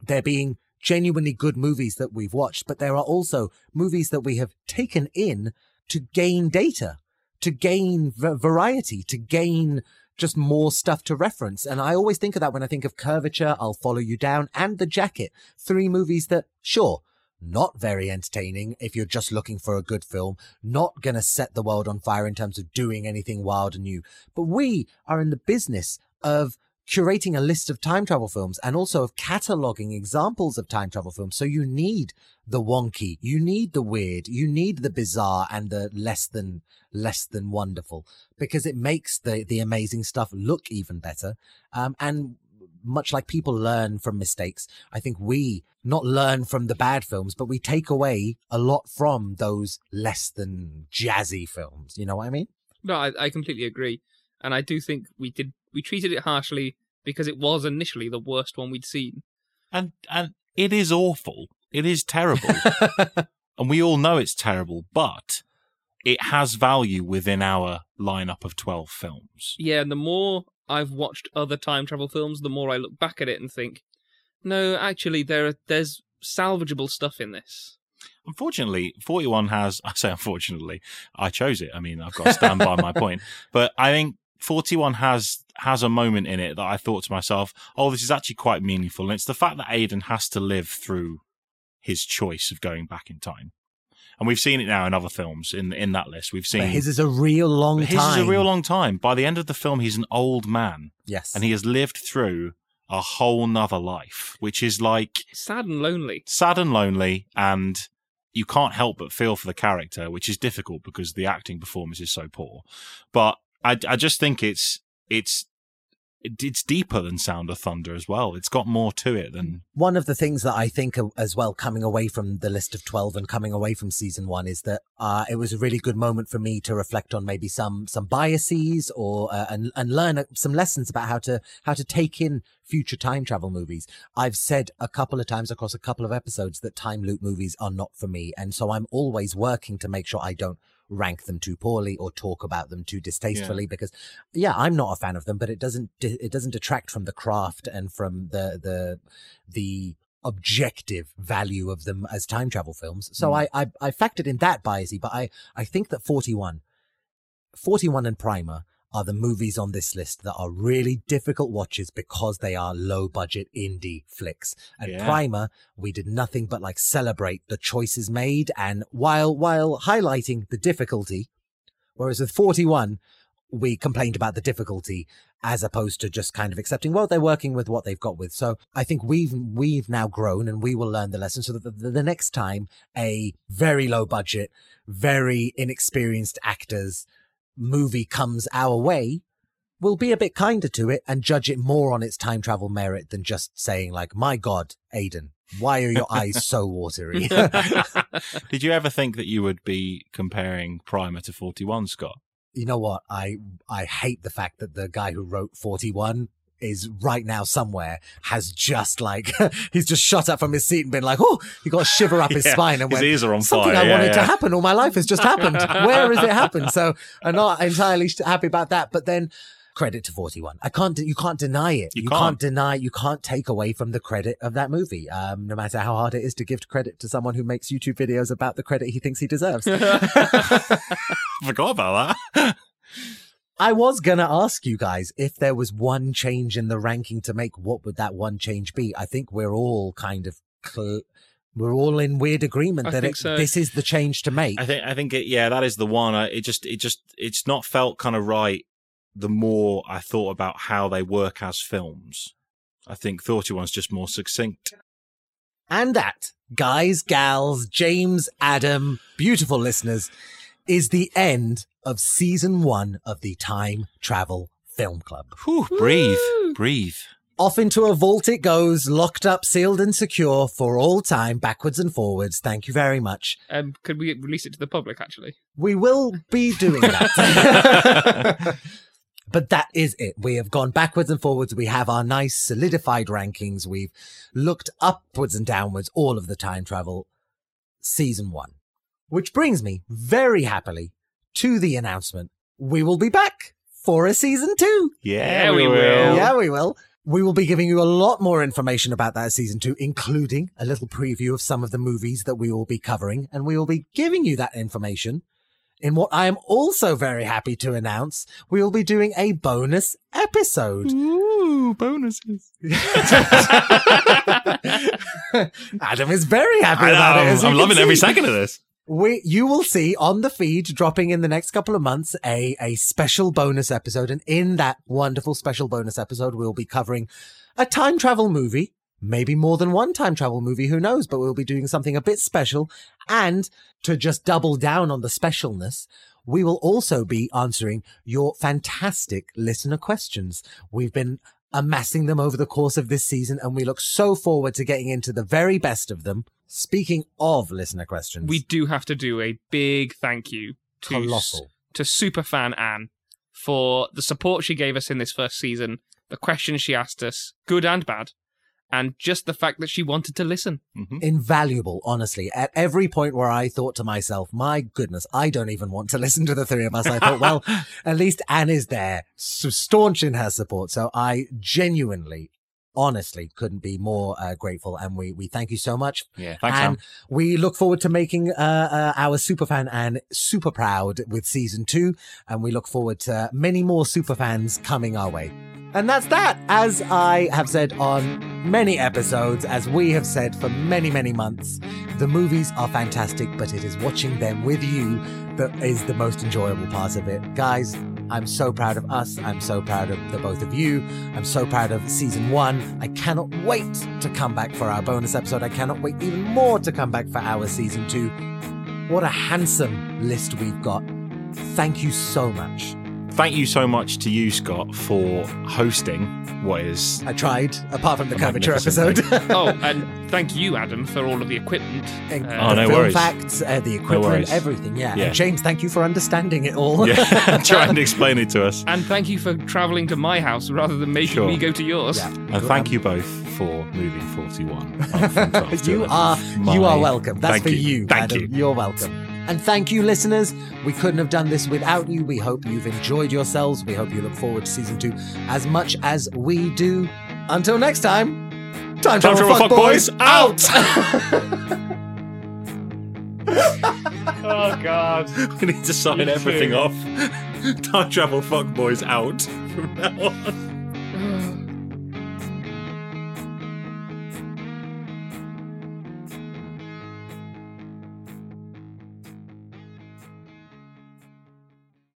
there being genuinely good movies that we've watched, but there are also movies that we have taken in to gain data, to gain variety, to gain just more stuff to reference. And I always think of that when I think of Curvature, I'll Follow You Down, and The Jacket. Three movies that, sure, not very entertaining if you're just looking for a good film, not going to set the world on fire in terms of doing anything wild and new. But we are in the business of curating a list of time travel films and also of cataloging examples of time travel films. So you need the wonky, you need the weird, you need the bizarre and the less than less than wonderful because it makes the the amazing stuff look even better. Um, and much like people learn from mistakes, I think we not learn from the bad films, but we take away a lot from those less than jazzy films. You know what I mean? No, I, I completely agree. And I do think we did we treated it harshly because it was initially the worst one we'd seen. And and it is awful. It is terrible. <laughs> and we all know it's terrible, but it has value within our lineup of 12 films. Yeah, and the more I've watched other time travel films, the more I look back at it and think, No, actually, there are, there's salvageable stuff in this. Unfortunately, 41 has, <laughs> I say unfortunately, I chose it. I mean, I've got to stand by my <laughs> point. But I think 41 has, has a moment in it that I thought to myself, oh, this is actually quite meaningful. And it's the fact that Aidan has to live through his choice of going back in time. And we've seen it now in other films in in that list. We've seen But his is a real long his time. is a real long time. By the end of the film, he's an old man Yes. and he has lived through a whole nother life, which is like Sad and lonely. sad and lonely. And you can't help but feel for the character, which is difficult because the acting performance is so poor. But I, I just think it's, it's, it's deeper than Sound of Thunder as well. It's got more to it than One of the things that I think as well, coming away from the list of 12 and coming away from season one is that, uh, it was a really good moment for me to reflect on maybe some, some biases or, uh, and, and learn uh, some lessons about how to, how to take in future time travel movies. I've said a couple of times across a couple of episodes that time loop movies are not for me. And so I'm always working to make sure I don't rank them too poorly or talk about them too distastefully because yeah i'm not a fan of them but it doesn't it doesn't detract from the craft and from the the the objective value of them as time travel films so Mm. I, I i factored in that biasy but i i think that 41 41 and primer are the movies on this list that are really difficult watches because they are low budget indie flicks. And Yeah. Primer, we did nothing but like celebrate the choices made and while while highlighting the difficulty, whereas with 41, we complained about the difficulty as opposed to just kind of accepting, well, they're working with what they've got with. So I think we've we've now grown and we will learn the lesson so that the, the, the next time a very low budget, very inexperienced actors movie comes our way, we'll be a bit kinder to it and judge it more on its time travel merit than just saying like, my God, Aidan, why are your eyes so watery? <laughs> <laughs> Did you ever think that you would be comparing Primer to 41, Scott? you know what? I I hate the fact that the guy who wrote 41 is right now somewhere has just like <laughs> he's just shot up from his seat and been like, oh, he got a shiver up his <laughs> Yeah, spine and his went. ears are on Something fire. I yeah, wanted to happen all my life has just happened. Where has it happened? So I'm not entirely happy about that. But then credit to 41. I can't, you can't deny it. You You, can't. can't. deny, you can't take away from the credit of that movie. Um, no matter how hard it is to give credit to someone who makes YouTube videos about the credit he thinks he deserves. <laughs> Forgot about that. I was gonna ask you guys if there was one change in the ranking to make. What would that one change be? I think we're all kind of cl- we're all in weird agreement I that it, so. this is the change to make. I think I think it, yeah, that is the one. I, it just it just it's not felt kind of right. The more I thought about how they work as films, I think 31's just more succinct. And that, guys, gals, James, Adam, beautiful listeners, is the end of season one of the Time Travel Film Club. Whew, breathe, Woo! breathe. Off into a vault it goes, locked up, sealed, and secure for all time, backwards and forwards. Thank you very much. um, could we release it to the public, actually? We will be doing that. <laughs> but that is it. We have gone backwards and forwards. We have our nice solidified rankings. We've looked upwards and downwards all of the time travel season one, which brings me very happily to the announcement. We will be back for a season two. Yeah, Yeah, we will. Yeah, we will. We will be giving you a lot more information about that season two, including a little preview of some of the movies that we will be covering. And we will be giving you that information in what I am also very happy to announce. We will be doing a bonus episode. Ooh, bonuses. <laughs> Adam is very happy I about it. know, as you I'm can loving every second of this. We, you will see on the feed dropping in the next couple of months a, a special bonus episode. And in that wonderful special bonus episode, we'll be covering a time travel movie, maybe more than one time travel movie, who knows, but we'll be doing something a bit special. And to just double down on the specialness, we will also be answering your fantastic listener questions. We've been amassing them over the course of this season, and we look so forward to getting into the very best of them. Speaking of listener questions, we do have to do a big thank you to colossal. to superfan Anne for the support she gave us in this first season, the questions she asked us, good and bad, and just the fact that she wanted to listen. hmm invaluable, honestly. At every point where I thought to myself, my goodness, I don't even want to <laughs> listen to the three of us, I thought, well, <laughs> at least Anne is there, so staunch in her support. So I genuinely honestly couldn't be more uh, grateful. And we, we thank you so much. Yeah, thanks, and Sam. we look forward to making uh, uh, our superfan and super proud with season two. And we look forward to many more super fans coming our way. And that's that. As I have said on many episodes, as we have said for many, many months, the movies are fantastic, but it is watching them with you that is the most enjoyable part of it. Guys, I'm so proud of us. I'm so proud of the both of you. I'm so proud of season one. I cannot wait to come back for our bonus episode. I cannot wait even more to come back for our season two. What a handsome list we've got. Thank you so much. Thank you so much to you, Scott, for hosting what is. I tried, apart from the curvature episode. <laughs> oh, and thank you, Adam, for all of the equipment. And Uh, Oh, the no film worries. facts, uh, the equipment, worries. everything. Yeah. Yeah. And James, thank you for understanding it all. Yeah, <laughs> <laughs> try and explain it to us. And thank you for travelling to my house rather than making Sure. me go to yours. Yeah. And thank you both for moving 41. up from 12 to you are you are welcome. That's Thank for you. you. Thank Adam. you. You're welcome. And thank you, listeners. We couldn't have done this without you. We hope you've enjoyed yourselves. We hope you look forward to season two as much as we do. Until next time, time, Time travel, Travel fuck Fuck boys, Boys out. <laughs> Oh, God. We need to sign You everything too. off. <laughs> Time travel fuck boys out from now on.